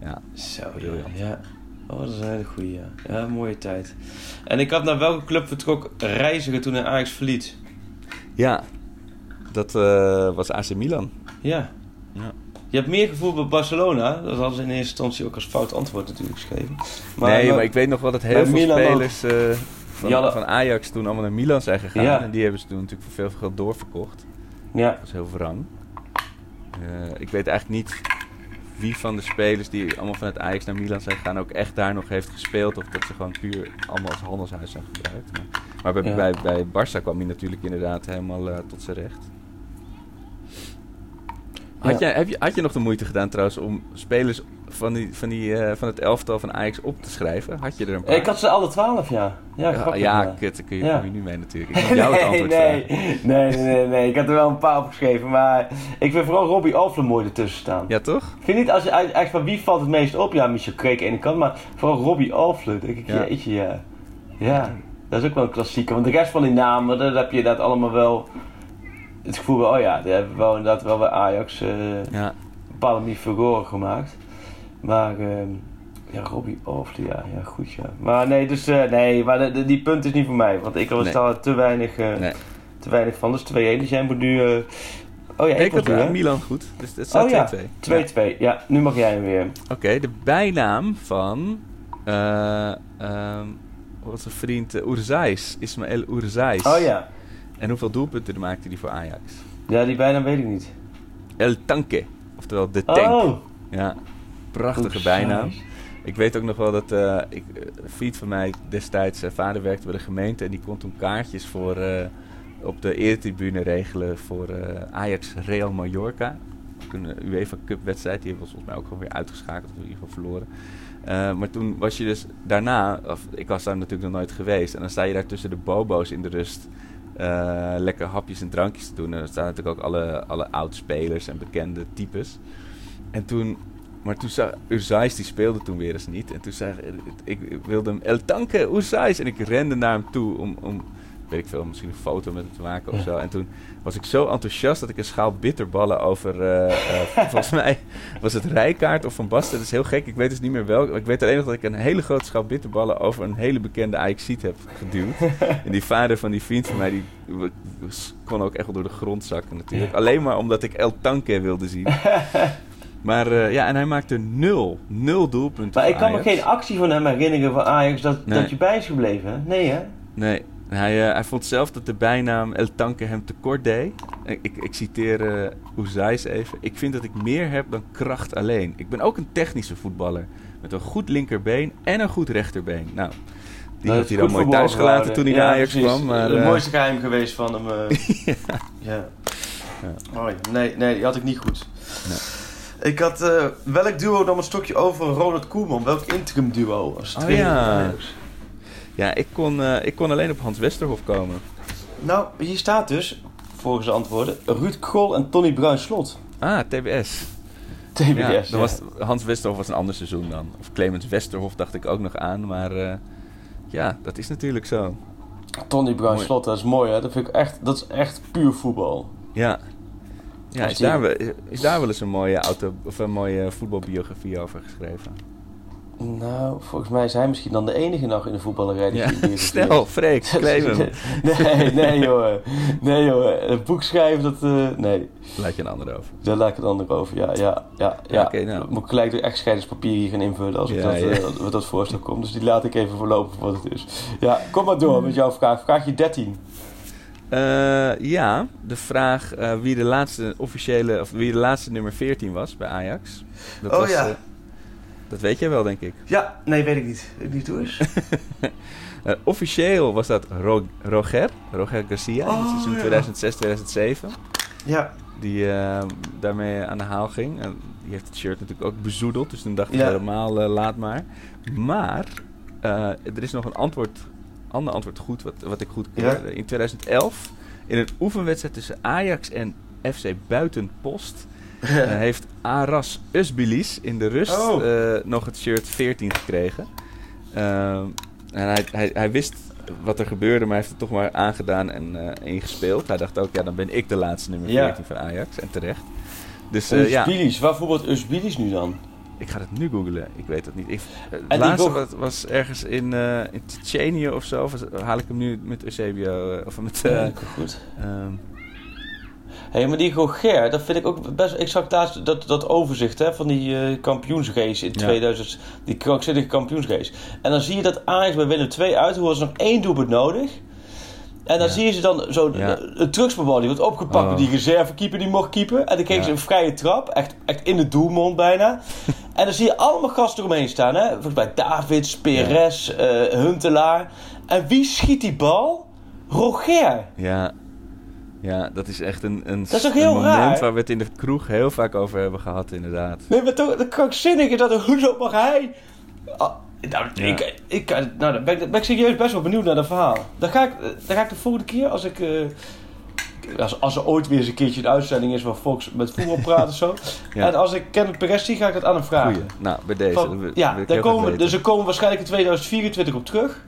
Ja, Zo, ja. Briljant. ja. Oh, dat is een hele goeie, ja. Ja, mooie tijd. En ik had naar welke club vertrok reiziger toen hij Ajax verliet? ja dat eh, was AC Milan. Ja. Ja. Je hebt meer gevoel bij Barcelona. Dat hadden ze in eerste instantie ook als fout antwoord natuurlijk geschreven. nee, maar ik weet nog wel dat heel veel Milan spelers eh, van, van Ajax toen allemaal naar Milan zijn gegaan. Ja. En die hebben ze toen natuurlijk voor veel geld doorverkocht. Ja. Dat is heel wrang. Eh, ik weet eigenlijk niet wie van de spelers die allemaal vanuit Ajax naar Milan zijn gegaan ook echt daar nog heeft gespeeld. Of dat ze gewoon puur allemaal als handelshuis zijn gebruikt. Maar Maar bij, Ja. bij, bij Barça kwam hij natuurlijk inderdaad helemaal eh, tot zijn recht. Had, Ja. jij, heb je, had je nog de moeite gedaan trouwens om spelers van, die, van, die, eh, van het elftal van Ajax op te schrijven? Had je er een paar? Ik had ze alle twaalf, ja. Ja, ja, ja, kut, daar kun je, Ja. nu mee natuurlijk. Ik moet jou het antwoord nee, vragen. nee, nee, nee, nee. Ik had er wel een paar opgeschreven, maar ik vind vooral Robbie Alfle mooi ertussen staan. Ja, toch? Ik vind niet, als je echt van wie valt het meest op? Ja, Michel Kreek aan de ene kant, maar vooral Robbie Alfle, denk ik, Ja. jeetje, ja. Ja, dat is ook wel een klassieker. Want de rest van die namen, daar heb je inderdaad allemaal wel het gevoel van, oh ja, die hebben wel inderdaad wel bij Ajax eh Ja. bepaalde manier furoren gemaakt. Maar, ehm, ja, Robbie Alfle, ja, ja, goed, ja. Maar nee, dus, eh, nee, maar de- de- die punt is niet voor mij, want ik was Nee. daar te weinig, eh, Nee. te weinig van. Dus 2-1, dus jij moet nu... eh, oh ja, ik had nu? Milan goed. Dus het staat Oh ja, 2-2. 2-2. Ja, nu mag jij hem weer. Oké, de bijnaam van eh ehm onze vriend uh, Oerzais, Ismaël Oerzais. Oh ja. En hoeveel doelpunten maakte hij voor Ajax? Ja, die bijnaam weet ik niet. El Tanque, oftewel de tank. Oh! Ja, prachtige bijnaam. Ik weet ook nog wel dat eh, ik, eh, een vriend van mij destijds, zijn vader werkte bij de gemeente en die kon toen kaartjes voor, eh, op de eretribune regelen voor eh, Ajax Real Mallorca. Een eh, UEFA Cup wedstrijd, die hebben we volgens mij ook gewoon weer uitgeschakeld, of in ieder geval verloren. Eh, maar toen was je dus daarna, of ik was daar natuurlijk nog nooit geweest, en dan sta je daar tussen de bobo's in de rust eh, lekker hapjes en drankjes te doen. En dan staan natuurlijk ook alle, alle oud-spelers en bekende types. En toen, maar toen zag Urzais, die speelde toen weer eens niet. En toen zei ik, ik wilde hem El Tanke Urzais. En ik rende naar hem toe om, om, weet ik veel, misschien een foto met hem te maken of zo. En toen was ik zo enthousiast dat ik een schaal bitterballen over, eh, eh, volgens mij was het Rijkaard of Van Basten. Dat is heel gek, ik weet dus niet meer welk. Ik weet alleen nog dat ik een hele grote schaal bitterballen over een hele bekende Ajaxiet heb geduwd. en die vader van die vriend van mij, die kon ook echt wel door de grond zakken natuurlijk. Alleen maar omdat ik El Tanke wilde zien. Maar eh, ja, en hij maakte nul, nul doelpunten Maar ik kan me geen actie van hem herinneren van Ajax dat, Nee. dat je bij is gebleven. hè? Nee, hè? Nee, hij, eh, hij vond zelf dat de bijnaam El Tanke hem tekort deed. Ik, ik, ik citeer uh, Oezais even. Ik vind dat ik meer heb dan kracht alleen. Ik ben ook een technische voetballer. Met een goed linkerbeen en een goed rechterbeen. Nou, die Dat had hij dan mooi verborgen thuis gelaten gehouden. toen hij Ja, naar Ajax precies. kwam. Maar, het mooiste geheim geweest van hem. ja. Oh, ja. nee, nee, die had ik niet goed. Ik had, eh, welk duo nam een stokje over Ronald Koeman? Welk interim duo? Als Oh, trainer ja. ja, ik kon, eh, ik kon alleen op Hans Westerhof komen. Nou, hier staat dus, volgens de antwoorden, Ruud Krol en Tony Bruin-Slot. Ah, TBS. TBS, Ja, ja. dan was, Hans Westerhof was een ander seizoen dan. Of Clemens Westerhof dacht ik ook nog aan. Maar eh, ja, dat is natuurlijk zo. Tony Bruin-Slot, dat is mooi hè. Dat, vind ik echt, dat is echt puur voetbal. Ja. Ja, is daar, wel, is daar wel eens een mooie, auto, of een mooie voetbalbiografie over geschreven? Nou, volgens mij is hij misschien dan de enige nog in de voetballerij die Ja, die- snel, Freek, hem. Nee, nee joh. Nee joh. Een boek schrijven, dat... eh, nee. Laat je een ander over. Daar laat ik het ander over. Ja, ja, ja. ja. oké, nou. Moet ik gelijk door echtscheidingspapier hier gaan invullen als ik Ja, dat, ja. eh, wat dat voorstel komt. Dus die laat ik even voorlopen voor wat het is. Ja, kom maar door met jouw vraag. Vraagje 13. Eh, ja, de vraag eh, wie de laatste officiële, of wie de laatste nummer 14 was bij Ajax. Dat Oh, was, ja. eh, dat weet jij wel, denk ik. Ja, nee, weet ik niet. Weet ik niet hoe is. Officieel was dat Ro- Roger, Roger Garcia, in het Oh, seizoen ja. 2006-2007. Ja. Die daarmee aan de haal ging. En die heeft het shirt natuurlijk ook bezoedeld. Dus toen dacht ik Ja. helemaal, laat maar. Maar er is nog een antwoord, ander antwoord goed, wat, wat ik goed Ja. keurde. In 2011, in een oefenwedstrijd tussen Ajax en FC Buitenpost... eh, heeft Aras Usbilis in de rust Oh. eh, nog het shirt 14 gekregen. Ehm, en hij, hij, hij wist wat er gebeurde, maar hij heeft het toch maar aangedaan en eh, ingespeeld. Hij dacht ook, ja, dan ben ik de laatste nummer Ja. 14 van Ajax. En terecht. Dus eh, ja, Usbilis. Waar Usbilis nu dan? Ik ga het nu googlen. Ik weet het niet. Ik, eh, het laatste was, was ergens in, eh in Tsjetsjenië of zo. Of haal ik hem nu met Eusebio? eh, of met... Ja, goed. ehm, Hé, maar die Roger, dat vind ik ook best... Ik zag laatst dat, dat overzicht hè, van die eh kampioensrace in Ja. 2000. Die krankzinnige kampioensrace. En dan zie je dat Ajax bij Willem 2 uit. Hoe was nog één doelpunt nodig. En dan Ja. zie je ze dan zo... Ja. Een die wordt opgepakt Oh. die reservekeeper die mocht keeper. En dan kreeg ze een vrije trap. Echt, echt in de doelmond bijna. en dan zie je allemaal gasten eromheen staan. Hè? Volgens mij Davids, Perez, eh, Huntelaar. En wie schiet die bal? Roger. Ja. Ja, dat is echt een, een, Dat is toch een heel moment raar? waar we het in de kroeg heel vaak over hebben gehad, inderdaad. Nee, maar toch, de krankzinnige dat hoezo mag hij... Ah, nou, Ja. ik, ik, nou, dan ben, ben ik serieus best wel benieuwd naar dat verhaal. Dan ga ik, dan ga ik de volgende keer, als ik... eh, als, als er ooit weer eens een keertje een uitzending is waar Fox met voetbal praat of zo. Ja. En als ik Kenneth Perez zie, ga ik het aan hem vragen. Goeie. Nou, bij deze. Van- ja, daar komen, dus er komen waarschijnlijk in 2024 op terug.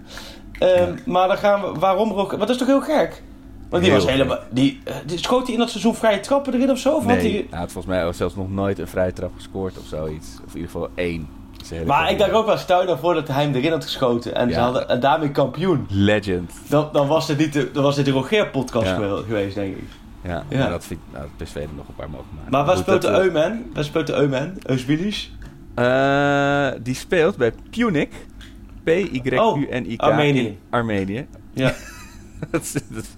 Ehm, Maar dan gaan we, waarom Roger? Want dat is toch heel gek? Want die Heel was helemaal, die, eh, die schoot hij in dat seizoen vrije trappen erin of zo? Of Nee, hij- hij had volgens mij zelfs nog nooit een vrije trap gescoord of zoiets. Of in ieder geval één. Dat hele Maar ik dacht ook wel, stel je nou voor dat hij hem erin had geschoten en, ze hadden, en daarmee kampioen. Legend. Dan, dan was dit niet de, dan was dit de Roger-podcast geweest, denk ik. Ja, Ja. maar dat vind ik, nou, PSV er nog een paar mogen maken. Maar waar speelt de dat, Euman? Waar speelt de Euman? Eusbilis? eh, die speelt bij Punic. P-Y-U-N-I-K. Oh, Armenië. in Armenië. Ja, Dat is- dat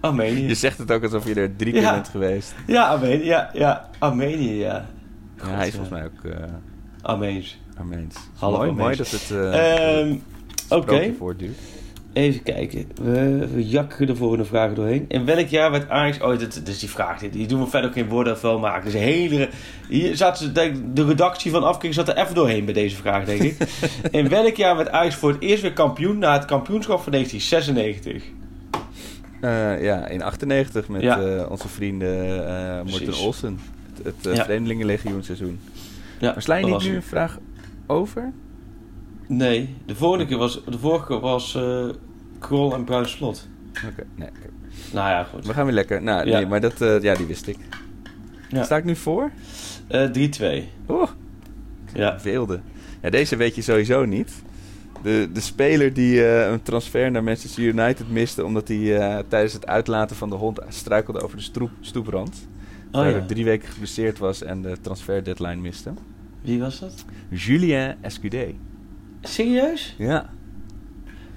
Armenië. je zegt het ook alsof je er drie keer Ja. bent geweest. Ja, Armenië. Ja, ja. Armenië, ja. Ja, hij is volgens mij ook eh Armeens. Half mooi, dat het Ehm, Oké, even kijken. We, we jakken de volgende vragen doorheen. In welk jaar werd Ajax... Oh, dit, is die vraag. Die, die doen we verder ook geen woorden vuil maken. Dus hele... Hier zaten ze, denk, ik, de redactie van Afkik zat er even doorheen bij deze vraag, denk ik. In welk jaar werd Ajax voor het eerst weer kampioen na het kampioenschap van 1996? Eh, ja, in 98 met Ja. eh, onze vrienden eh Morten. Olsen. Het, het Ja. Vreemdelingenlegioen seizoen. Ja, Maar sla je niet nu een vraag over? Nee, de vorige keer was, de vorige keer was eh Krol en Bruin Slot. Oké, nee. Nou ja, goed. We gaan weer lekker. Nou, Ja. nee, maar dat, eh, ja, die wist ik. Ja. Sta ik nu voor? Eh 3-2. Oeh, Ja. veelde. Ja, deze weet je sowieso niet. De, de speler die een transfer naar Manchester United miste... omdat hij tijdens het uitlaten van de hond struikelde over de stroep, stoeprand. Oh ja. drie weken geblesseerd was en de transfer deadline miste. Wie was dat? Julien Escudé. Serieus? Ja.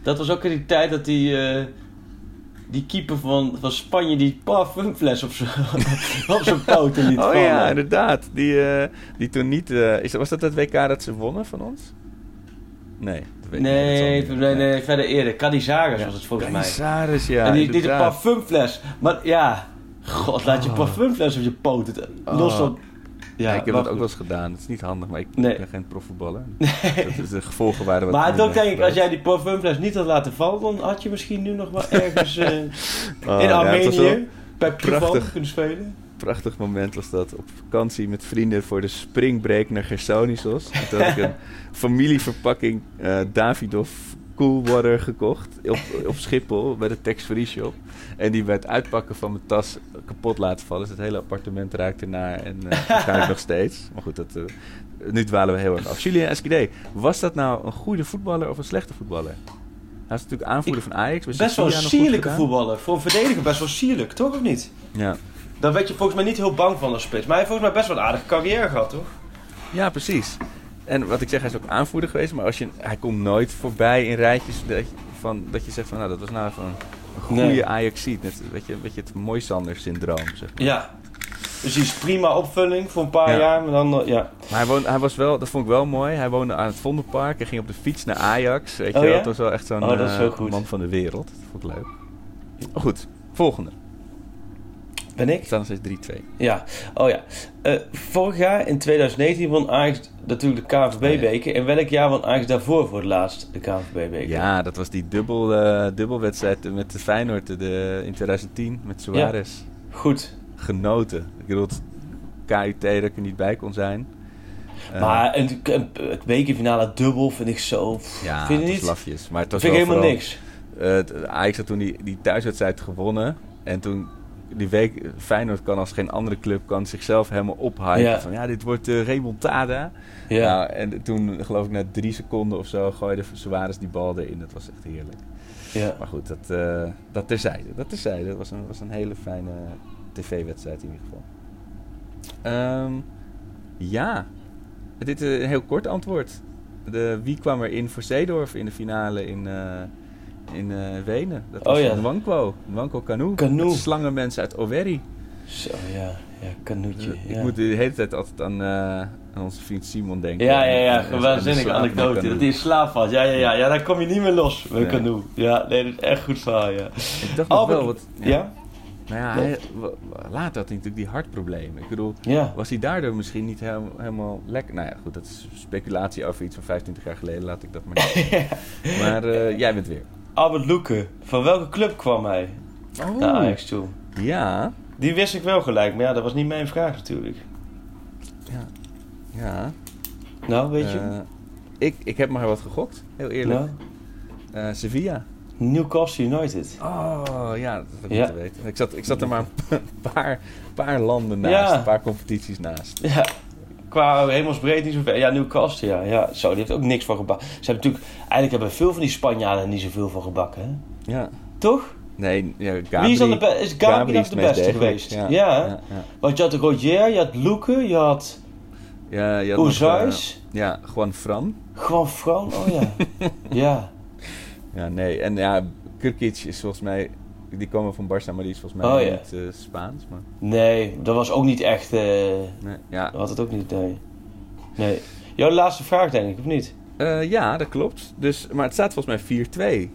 Dat was ook in die tijd dat die, eh, die keeper van, van Spanje die parfumfles op zijn op poten liet Oh vallen. ja, inderdaad. Die, eh, die toen niet... eh, is, was dat het WK dat ze wonnen van ons? Nee. niet. Nee, niet. nee, verder eerder. Canizares Ja, was het volgens mij. Canizares, ja. en die, die de parfumfles. Maar ja, god, laat je Oh. parfumfles op je poten. Los Oh. Ja, ik heb dat ook wel eens gedaan. Het is niet handig, maar ik Nee. ben geen profvoetballer. Dat is de gevolgen waren wat Maar toch denk ik, als jij die parfumfles niet had laten vallen, dan had je misschien nu nog wel ergens Oh, in was Armenië bij prachtig. kunnen spelen. prachtig moment was dat. Op vakantie met vrienden voor de springbreak naar Gersonisos. En Toen had ik een familieverpakking eh Davidoff Coolwater gekocht op, op Schiphol bij de Tex Free Shop. En die bij het uitpakken van mijn tas kapot laten vallen. Dus het hele appartement raakte naar en eh, waarschijnlijk nog steeds. Maar goed, dat, eh, nu dwalen we heel erg af. Julien Esquidé, was dat nou een goede voetballer of een slechte voetballer? Hij is natuurlijk aanvoerder van Ajax. Best wel een sierlijke voetballer. Voor een verdediger best wel sierlijk, toch of niet? Ja. Daar werd je volgens mij niet heel bang van als spits. Maar hij heeft volgens mij best wel een aardige carrière gehad, toch? Ja, precies. En wat ik zeg, hij is ook aanvoerder geweest, maar als je, hij komt nooit voorbij in rijtjes dat je, van, dat je zegt van, nou, dat was nou van een goede Nee. Ajax-ziet. Net, weet je, weet je, het Moisander-syndroom, zeg maar. Ja. Dus is prima opvulling voor een paar Ja. jaar. Maar dan, ja. Maar hij, woonde, hij was wel, dat vond ik wel mooi, hij woonde aan het Vondelpark en ging op de fiets naar Ajax. Weet je, Oh ja? dat was wel echt zo'n Oh, eh, man van de wereld. Dat vond ik leuk. Maar goed, volgende. Ben ik? Het staat nog steeds 3-2. Ja. Oh ja. Eh, vorig jaar, in 2019, won Ajax natuurlijk de KNVB-beker. In welk jaar won Ajax daarvoor voor het laatst de KNVB-beker? Ja, dat was die dubbel, eh, dubbelwedstrijd met de Feyenoord de, in 2010 met Suarez. Goed. genoten. Ik bedoel, KUT dat ik er niet bij kon zijn. Eh, maar een, een, het bekerfinale dubbel vind ik zo... ja, vind je niet? lafjes. Maar het was vind ik helemaal vooral- niks. Ajax had toen die, die thuiswedstrijd gewonnen. En toen die week, Feyenoord kan als geen andere club kan zichzelf helemaal ophypen. Ja. Van ja, dit wordt de remontada. Ja. Nou, en toen geloof ik na drie seconden of zo gooide Suarez die bal erin. Dat was echt heerlijk. ja. Maar goed, dat, eh dat terzijde. Dat terzijde. Dat was een, was een hele fijne tv-wedstrijd in ieder geval. Ehm, ja. Dit is een heel kort antwoord. De, wie kwam er in voor Zeedorf in de finale in, eh, in eh, Wenen? Dat was Oh ja. Nwankwo Kanu. Kanu. Het slangenmens uit Owerri. Zo, ja. Ja, kanoetje. Ik ja. moet de hele tijd altijd aan, eh, aan onze vriend Simon denken. Ja, ja, ja, waanzinnige anekdote. Canoe. Dat hij in slaap valt. Ja, ja, ja, ja, daar kom je niet meer los met Nee. Canoe. Ja, nee, dat is echt goed verhaal, ja. Ik dacht nog wel wat... Ja? Nou ja, hij, later had hij natuurlijk die hartproblemen. Ik bedoel, Ja. was hij daardoor misschien niet helemaal lekker... Nou ja, goed, dat is speculatie over iets van 25 jaar geleden. Laat ik dat maar niet. Maar eh, jij bent weer. Albert Loeken, van welke club kwam hij Oh. naar Ajax toe? Ja, Die wist ik wel gelijk, maar ja, dat was niet mijn vraag natuurlijk. ja. Nou, weet je? Eh, ik, ik heb maar wat gegokt, heel eerlijk. nou, Eh, Sevilla. Newcastle United. Oh, ja, dat heb ik Ja. moeten weten. Ik zat, ik zat er maar een paar, paar landen naast, Ja. een paar competities naast. Ja, qua hemelsbreed niet zo ver. Ja, Newcastle, ja. ja. Zo, die heeft ook niks van gebakken. Ze hebben natuurlijk... Eigenlijk hebben veel van die Spanjaarden niet zoveel van gebakken, hè? Ja. Toch? Nee, ja, Gabri, Wie is dan de be- is Gabri de beste geweest? Ja. Ja. Want je had Roger, je had Loeken, je had Ja, je had nog, eh, ja, gewoon Fran. Gewoon Fran, oh ja. ja. Ja, nee. En ja, Kurkic is volgens mij... Die komen van Barça, maar die is volgens mij Oh, ja. niet eh, Spaans. Maar, Nee, dat was ook niet echt... eh nee, ja. dat had het ook niet, nee. Nee. Jouw laatste vraag, denk ik, of niet? Eh, ja, dat klopt. Dus, maar het staat volgens mij 4-2.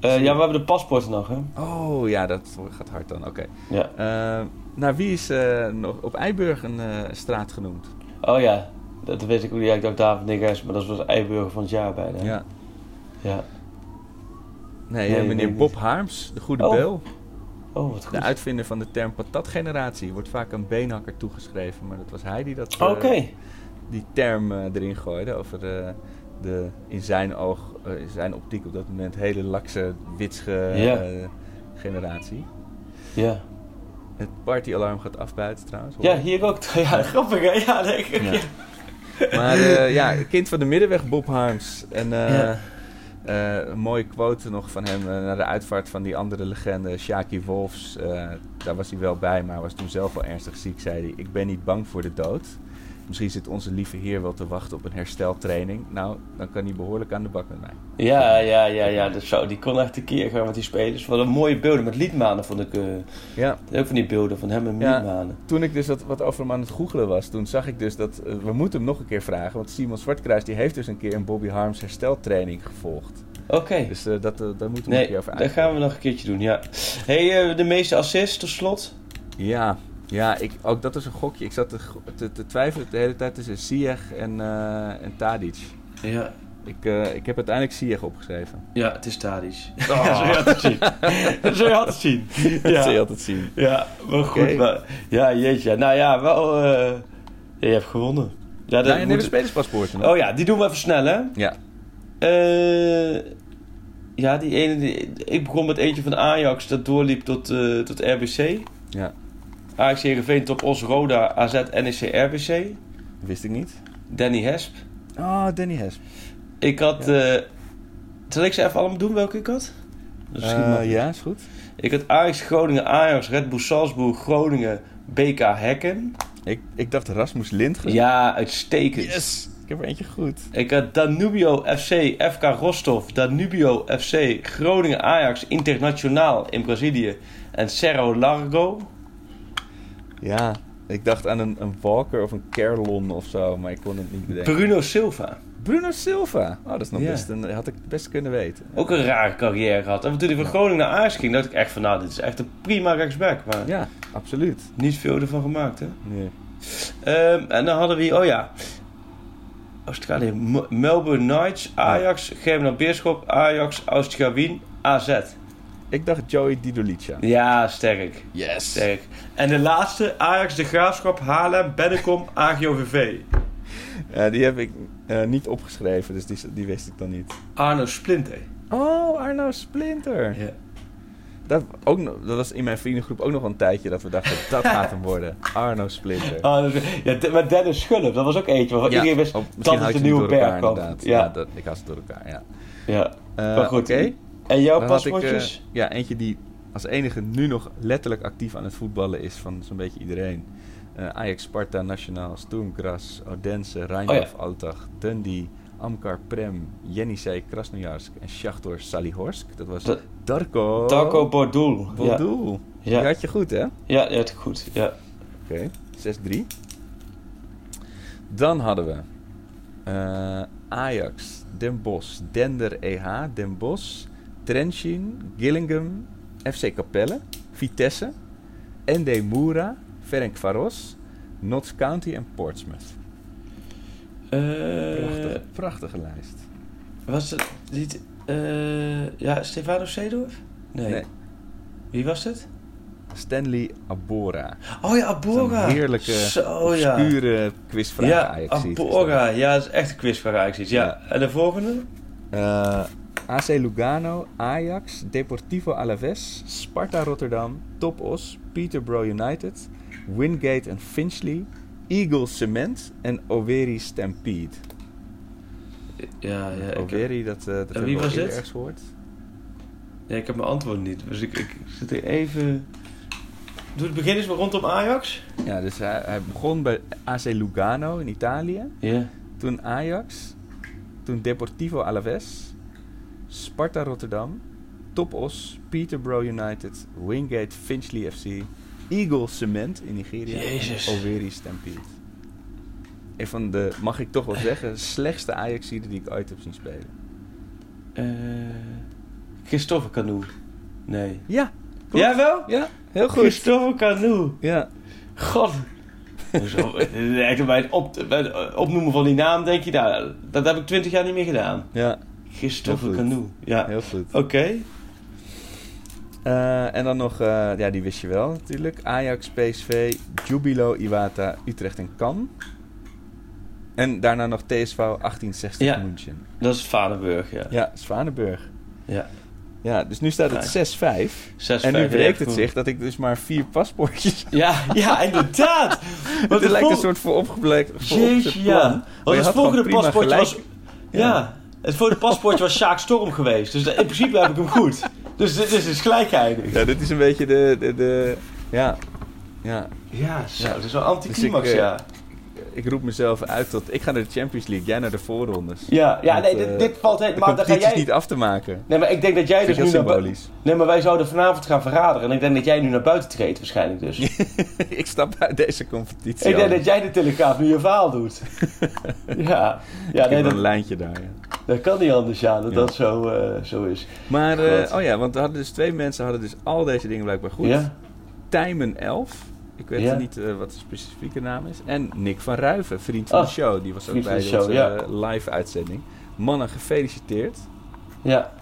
Eh, ja, we hebben de paspoorten nog, hè? Oh, ja, dat gaat hard dan. Oké. Ja. Eh, naar wie is nog op Eiburg een straat genoemd? Oh ja, dat weet ik ook niet. Ja, ik dacht David Neges, maar dat was Eiburger van het jaar bij. Hè? Ja. ja. Nee, eh, meneer Bob Harms, de goede Oh, Bel. Oh, wat De goed. uitvinder van de term patatgeneratie. Wordt vaak aan Beenhakker toegeschreven. Maar dat was hij die dat, eh, die term eh, erin gooide. Over de, de in zijn oog, eh, in zijn optiek op dat moment hele lakse, eh, generatie. Ja. Het partyalarm gaat af buiten trouwens. hoor Ja, hier ook. Ja, grappig hè? Ja, ik- Ja. Maar eh, ja, kind van de middenweg, Bob Harms. En eh, Ja. Eh, een mooie quote nog van hem eh, naar de uitvaart van die andere legende, Shaki Wolfs. Eh, daar was hij wel bij, maar was toen zelf wel ernstig ziek, zei hij. Ik ben niet bang voor de dood. Misschien zit onze lieve heer wel te wachten op een hersteltraining. Nou, dan kan hij behoorlijk aan de bak met mij. Ja, ja, ja, ja. Dat zo, die kon echt tekeer gaan met die spelers. Wat een mooie beelden met liedmanen vond ik. eh, Ja, ook van die beelden van hem en Ja. liedmanen. toen ik dus wat, wat over hem aan het googelen was, toen zag ik dus dat... eh, we moeten hem nog een keer vragen, want Simon Zwartkruis die heeft dus een keer een Bobby Harms hersteltraining gevolgd. Oké. Dus eh, dat, daar moeten we een keer over dat uit. gaan we nog een keertje doen, ja. hey, de meeste assists tot slot? Ja, ja ik, ook dat is een gokje. Ik zat te, te, te twijfelen de hele tijd tussen Ziyech en, eh en Tadic. Ja. Ik, eh, ik heb uiteindelijk Ziyech opgeschreven. Ja, het is Tadic. Ja, zo je altijd zien. zo je altijd zien. Dat Ja. zul je altijd zien. Ja, maar goed. Maar, ja, jeetje. Nou ja, wel... eh, je hebt gewonnen. Ja, dat Ja, en moet- spelerspaspoorten. Oh ja, die doen we even snel, hè? Ja. Ja, die ene... Die, ik begon met eentje van Ajax dat doorliep tot, tot RBC. ja, Ajax Heerenveen, Top Os, Roda, AZ, NEC, RBC. wist ik niet. Danny Hesp. Oh, Danny Hesp. Ik had... eh zal ik ze even allemaal doen welke ik had? Makkelijk. ja, is goed. Ik had Ajax, Groningen, Ajax, Red Bull Salzburg, Groningen, BK Hekken. Ik, ik dacht Rasmus Lindgren. Ja, uitstekend. Yes! Ik heb er eentje goed. Ik had Danubio FC, FK Rostov, Danubio FC, Groningen Ajax, Internationaal in Brazilië en Cerro Largo. Ja, ik dacht aan een, een Walker of een Kerlon of zo, maar ik kon het niet bedenken. Bruno Silva. Bruno Silva. Oh, dat is nog Ja. best een, had ik best kunnen weten. Ook een rare carrière gehad. En toen hij van Groningen naar Ajax ging, dacht ik echt van nou, dit is echt een prima rechtsback. Maar Ja, absoluut. niet veel ervan gemaakt, hè. Nee. Ehm, en dan hadden we, oh ja, Australië, Melbourne Knights, Ajax, Germinal Beerschop, Ajax, Austria Wien, AZ. Ik dacht Joey Didolica. Ja, sterk. Yes. Sterk. En de laatste, Ajax, De Graafschap, Haarlem, Bennekom, AGOVV. Ja, die heb ik eh, niet opgeschreven, dus die, die wist ik dan niet. Arno Splinter. Oh, Arno Splinter. Ja. Dat, ook, nog- dat was in mijn vriendengroep ook nog een tijdje dat we dachten, dat gaat hem worden. Arno Splinter. Is- ja, maar Dennis Schulp, dat was ook eentje waarvan Ja, iedereen wist oh, dat het een nieuwe berg kwam. inderdaad. Ja, Ja, dat, ik had ze door elkaar, ja. ja. Eh, Maar goed. Oké. En jouw Dan had ik, eh, paspoortjes? ja, eentje die als enige nu nog letterlijk actief aan het voetballen is van zo'n beetje iedereen. Eh, Ajax, Sparta, Nationaal, Sturm Graz, Odense, Rheindorf, Altach, Dundee, Amkar, Prem, Jenisej, Krasnojarsk en Shachtor Salihorsk. Dat was Dat- Darko... Darko Bordoel. Ja. Bordoel. Ja. Die had je goed, hè? Ja, ja, het goed. Ja. Oké, 6-3. Dan hadden we eh, Ajax, Den Bosch, Dender EH, Den Bosch, Trenchin, Gillingham, FC Capelle, Vitesse, ND Moura, Ferencvaros, Notts County en Portsmouth. Eh, Prachtige, prachtige lijst. was het niet... eh, ja, Stefano Seedorf? Nee. Nee. Wie was het? Stanley Abora. Oh ja, Abora. Heerlijke, Zo, ja. obscure quizvraag Ja, ziet. Abora. Ja, dat is echt een quizvraag. Ja. Ja. En de volgende? Eh, AC Lugano, Ajax, Deportivo Alaves, Sparta Rotterdam, Topos, Peterborough United, Wingate en Finchley, Eagles Cement en Overi Stampede. Ja, ja. Ik, Overi, dat, eh dat wie was dit? ergens gehoord. ja, ik heb mijn antwoord niet. Dus ik, ik zit er even... Doe het begin eens maar rondom Ajax. Ja, dus hij, hij begon bij AC Lugano in Italië, Ja. toen Ajax, toen Deportivo Alaves, Sparta Rotterdam, Topos, Peterborough United, Wingate Finchley FC, Eagles Cement in Nigeria Jezus. en Overi Stampede. Een van de, mag ik toch wel zeggen, slechtste ajax die ik ooit heb zien spelen. Eh Christophe Canoe. Nee. Ja, klopt. Ja, wel? Ja, heel goed. Christophe Canoe. Ja, God. Eh, bij het op, bij het opnoemen van die naam denk je, nou, dat heb ik twintig jaar niet meer gedaan. ja, Christophe Heel goed. Canoe. Ja. heel goed. Oké. Eh, en dan nog, eh, ja, die wist je wel natuurlijk. Ajax, PSV, Jubilo, Iwata, Utrecht en Cannes. En daarna nog TSV 1860 Ja. München. Dat is Vadenburg, ja. Ja, Zwanenburg. Ja. Ja, dus nu staat het 6-5. Zes, En nu breekt het zich dat ik dus maar vier paspoortjes heb. Ja, ja, inderdaad. Want Het lijkt een soort vooropgeblekt Jeetje, ja. plan. Want het volgende paspoortje was... Ja. Het volgende paspoortje was Sjaak Storm geweest. Dus in principe heb ik hem goed. Dus dit is dus gelijk geëindigd. Ja, dit is een beetje de... de, de ja, ja. Ja, zo. Ja. Dat is wel anticlimax, Dus ik, eh, ja. Ik roep mezelf uit tot... Ik ga naar de Champions League, jij naar de voorrondes. Ja, ja Want, nee, eh, dit, dit valt De helemaal... Ga competitie is jij... niet af te maken. Nee, maar ik denk dat jij dus nu naar symbolisch. Nee, maar wij zouden vanavond gaan vergaderen. En ik denk dat jij nu naar buiten treedt waarschijnlijk dus. ik stap uit deze competitie. ik denk dat jij de Telegraaf nu je verhaal doet. ja, ja ik nee, heb dat, een lijntje daar, ja. dat kan niet anders, ja, dat Ja. dat zo, eh, zo is. Maar, eh, oh ja, want er hadden dus twee mensen hadden dus al deze dingen blijkbaar goed. Ja? Tijmen 11. Ik weet Ja. niet eh, wat de specifieke naam is. En Nick van Ruiven, vriend van Oh, de show. Die was ook bij de show, onze ja. eh, live uitzending. Mannen, gefeliciteerd. Ja.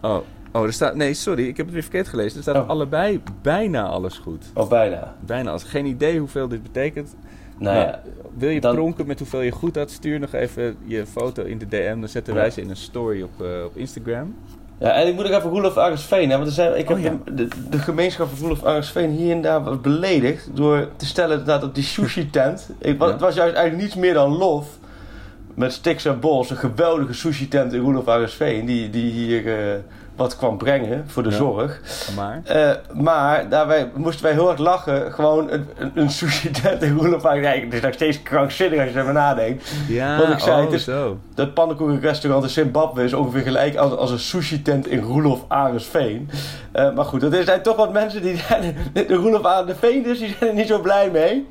Oh, oh, er staat... Nee, sorry, ik heb het weer verkeerd gelezen. Er staat Oh. allebei bijna alles goed. Oh, bijna. Bijna alles. Geen idee hoeveel dit betekent. Nou Nou, ja. Wil je Dan- pronken met hoeveel je goed had? Stuur nog even je foto in de DM. Dan zetten wij ze in een story op, eh, op Instagram. Ja, en ik moet ook even Roelof Arendsveen, hè, want er zijn, ik heb Oh, ja. de, de, gemeenschap van Roelof Arendsveen hier en daar wat beledigd door te stellen dat op die sushi tent, ik, Ja. het was juist eigenlijk niets meer dan lof, met Stix en Bols, een geweldige sushi tent in Roelof Arendsveen, die, die hier eh, wat kwam brengen voor de Ja. zorg. Maar... Eh, maar daarbij moesten wij heel hard lachen. Gewoon een, een, een sushi tent in Roelof Arendsveen. Het is nog steeds krankzinnig als je erover nadenkt. Ja, Wat ik zei, oh, zo. Dat pannenkoekenrestaurant in Zimbabwe is ongeveer gelijk als, als een sushi-tent in Roelof Arendsveen. Eh, maar goed, er zijn toch wat mensen die zijn... De Roelof Arendsveen dus, die zijn er niet zo blij mee.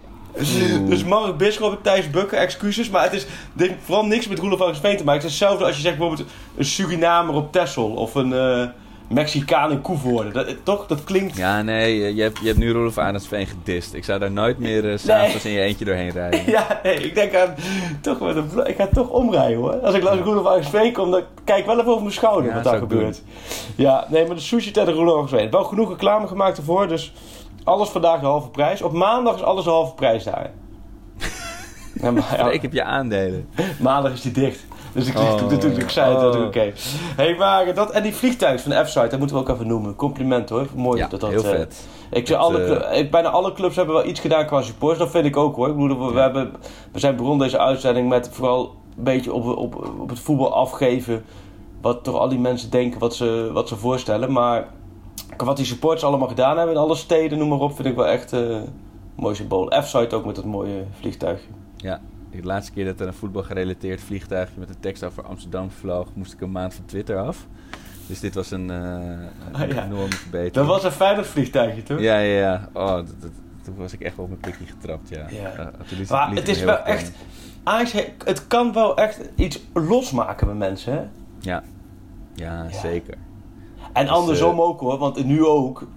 Dus Mark Bisschop en Thijs Bukken, excuses. Maar het is dit vooral niks met Roelof Arendsveen te maken. Het is hetzelfde als je zegt bijvoorbeeld een Surinamer op Texel. Of een eh, Mexicaan in Koevoorde. Dat, toch? Dat klinkt... Ja, nee, je hebt, je hebt nu Rolf Arendsveen gedist. Ik zou daar nooit meer eh, s'avonds in je eentje doorheen rijden. Ja, nee, ik denk aan... Toch een, ik ga toch omrijden hoor. Als ik langs Roelof Arendsveen kom, dan kijk ik wel even over mijn schouder Ja, wat daar gebeurt. Ja, nee, maar de sushi tent in Roelof Arendsveen. Wel genoeg reclame gemaakt ervoor, dus alles vandaag de halve prijs. Op maandag is alles de halve prijs daar. Ja, maar, ja, Ik heb je aandelen. maandag is die dicht. Dus ik, Oh. natuurlijk, ik zei het Oh. oké. hey, maar dat, en die vliegtuig van de F-site, dat moeten we ook even noemen. Compliment hoor, mooi Ja, dat dat... heel eh, vet. ik Dat, alle eh, ik, bijna alle clubs hebben wel iets gedaan qua support. Dat vind ik ook hoor. Ik bedoel, we, we hebben, we zijn begonnen deze uitzending met vooral een beetje op, op, op het voetbal afgeven. Wat toch al die mensen denken wat ze, wat ze voorstellen. Maar wat die supporters allemaal gedaan hebben in alle steden, noem maar op, vind ik wel echt een mooi symbool. F-site ook met dat mooie vliegtuigje. Ja, de laatste keer dat er een voetbal gerelateerd vliegtuigje met een tekst over Amsterdam vloog, moest ik een maand van Twitter af. Dus dit was een, eh, een Ah, ja. enorme verbetering. Dat was een Feyenoord vliegtuigje, toch? Ja, ja, ja. Oh, dat, dat- toen was ik echt wel op mijn pikje getrapt, ja. Ja. Maar het is wel echt... Ajax, he- het kan wel echt iets losmaken met mensen, hè? Ja. ja, Ja. zeker. En Dus, andersom eh, ook hoor, want nu ook,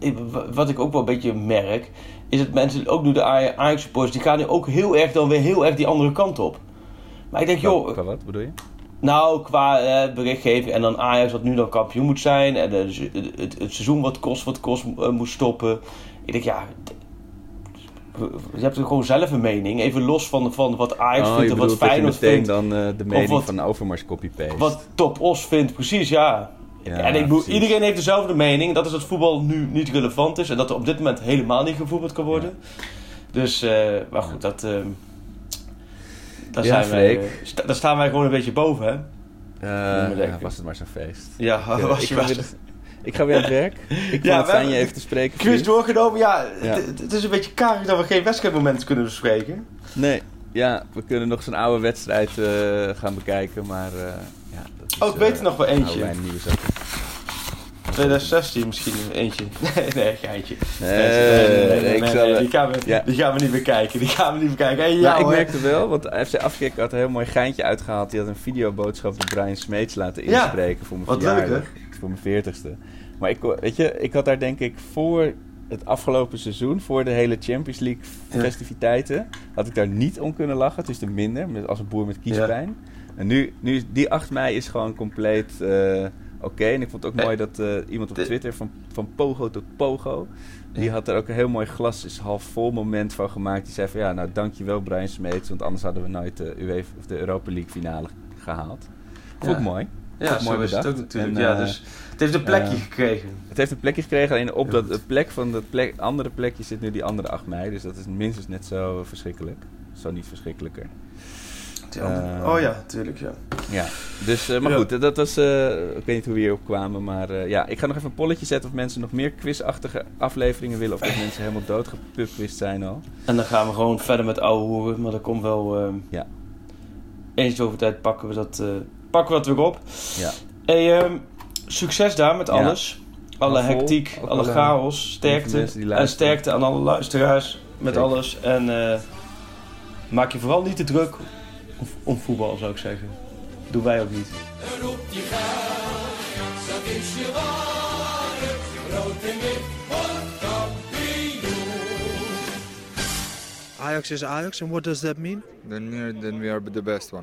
eh, eh, wat ik ook wel een beetje merk, is dat mensen, ook door de Aj- Ajax supporters, die gaan nu ook heel erg dan weer heel erg die andere kant op. Maar ik denk, joh, qua wat bedoel je? nou qua eh, berichtgeving en dan Ajax wat nu dan kampioen moet zijn en eh, het, het, het seizoen wat kost wat kost eh, moet stoppen. Ik denk, ja, je hebt er gewoon zelf een mening, even los van, van wat Ajax oh, vindt of wat Feyenoord vindt. dan de mening wat- van Overmars copy-paste. Wat Top Os vindt, precies, ja. Ja, en ik bedoel, iedereen heeft dezelfde mening. Dat is dat voetbal nu niet relevant is. En dat er op dit moment helemaal niet gevoetbald kan worden. Dus, eh, maar goed, dat... ehm daar, Ja, zijn wij, eh, sta- daar staan wij gewoon een beetje boven, hè? Ja, was het maar zo'n feest. Ja, Ja, was ik, je ga wel. weer, ik ga weer aan het werk. Ik Ja, het fijn je even te spreken. Quiz doorgenomen, ja. Het, is een beetje karig dat we geen wedstrijdmomenten kunnen bespreken. Nee, ja, we kunnen nog zo'n oude wedstrijd gaan bekijken, maar ja... Dat is, Oh, ik weet er nog wel eentje. wij in nieuwe zakken. 2016 misschien eentje. Nee, nee, geintje. Nee, ik zal, die, gaan we, ja. die gaan we niet bekijken. Die gaan we niet bekijken. Hey, ja, nou, ik hoor. merkte wel, want FC Afkik had een heel mooi geintje uitgehaald. Die had een videoboodschap van Brian Smeets laten Ja, inspreken voor mijn wat leuk, verjaardag. Voor mijn veertigste. Maar ik, weet je, ik had daar denk ik voor het afgelopen seizoen, voor de hele Champions League Ja. festiviteiten, had ik daar niet om kunnen lachen. Het is te minder, als een boer met kiespijn. En nu, nu, is- die 8 mei is gewoon compleet eh, oké. En ik vond het ook Eh, mooi dat eh, iemand op Twitter, van, van Pogo tot Pogo, die had er ook een heel mooi glas is half vol moment van gemaakt. Die zei van ja, nou dankjewel Brian Smeets, want anders hadden we nooit de, UEFA, of de Europa League finale gehaald. Vond ik mooi. Ja, mooi is het bedacht. ook natuurlijk. En, ja, eh, dus het heeft een plekje gekregen. Het heeft een plekje gekregen, alleen op dat plek van dat plek, andere plekje zit nu die andere 8 mei. Dus dat is minstens net zo verschrikkelijk. Zo niet verschrikkelijker. Eh, oh ja, tuurlijk, ja. Ja, dus, eh, maar Ja. goed, dat was, eh, ik weet niet hoe we hierop kwamen, maar eh, ja, ik ga nog even een polletje zetten of mensen nog meer quizachtige afleveringen willen, of dat mensen helemaal doodgepupwist zijn al. En dan gaan we gewoon verder met ouwe hoeren, maar dat komt wel... ehm Ja. Eens zoveel tijd pakken we dat, eh, pakken we dat weer op. Ja. Hey, ehm, succes daar met Ja. alles. Alle hectiek, alle alle- chaos, sterkte. En sterkte aan alle luisteraars met Zeker. alles. En eh, maak je vooral niet te druk om, om voetbal, zou ik zeggen. Doen wij ook niet. Roep die geld, dat is je waarde. Rood en wit wordt kampioen. Ajax is Ajax, and what does that mean? Then we are, then we are the best one.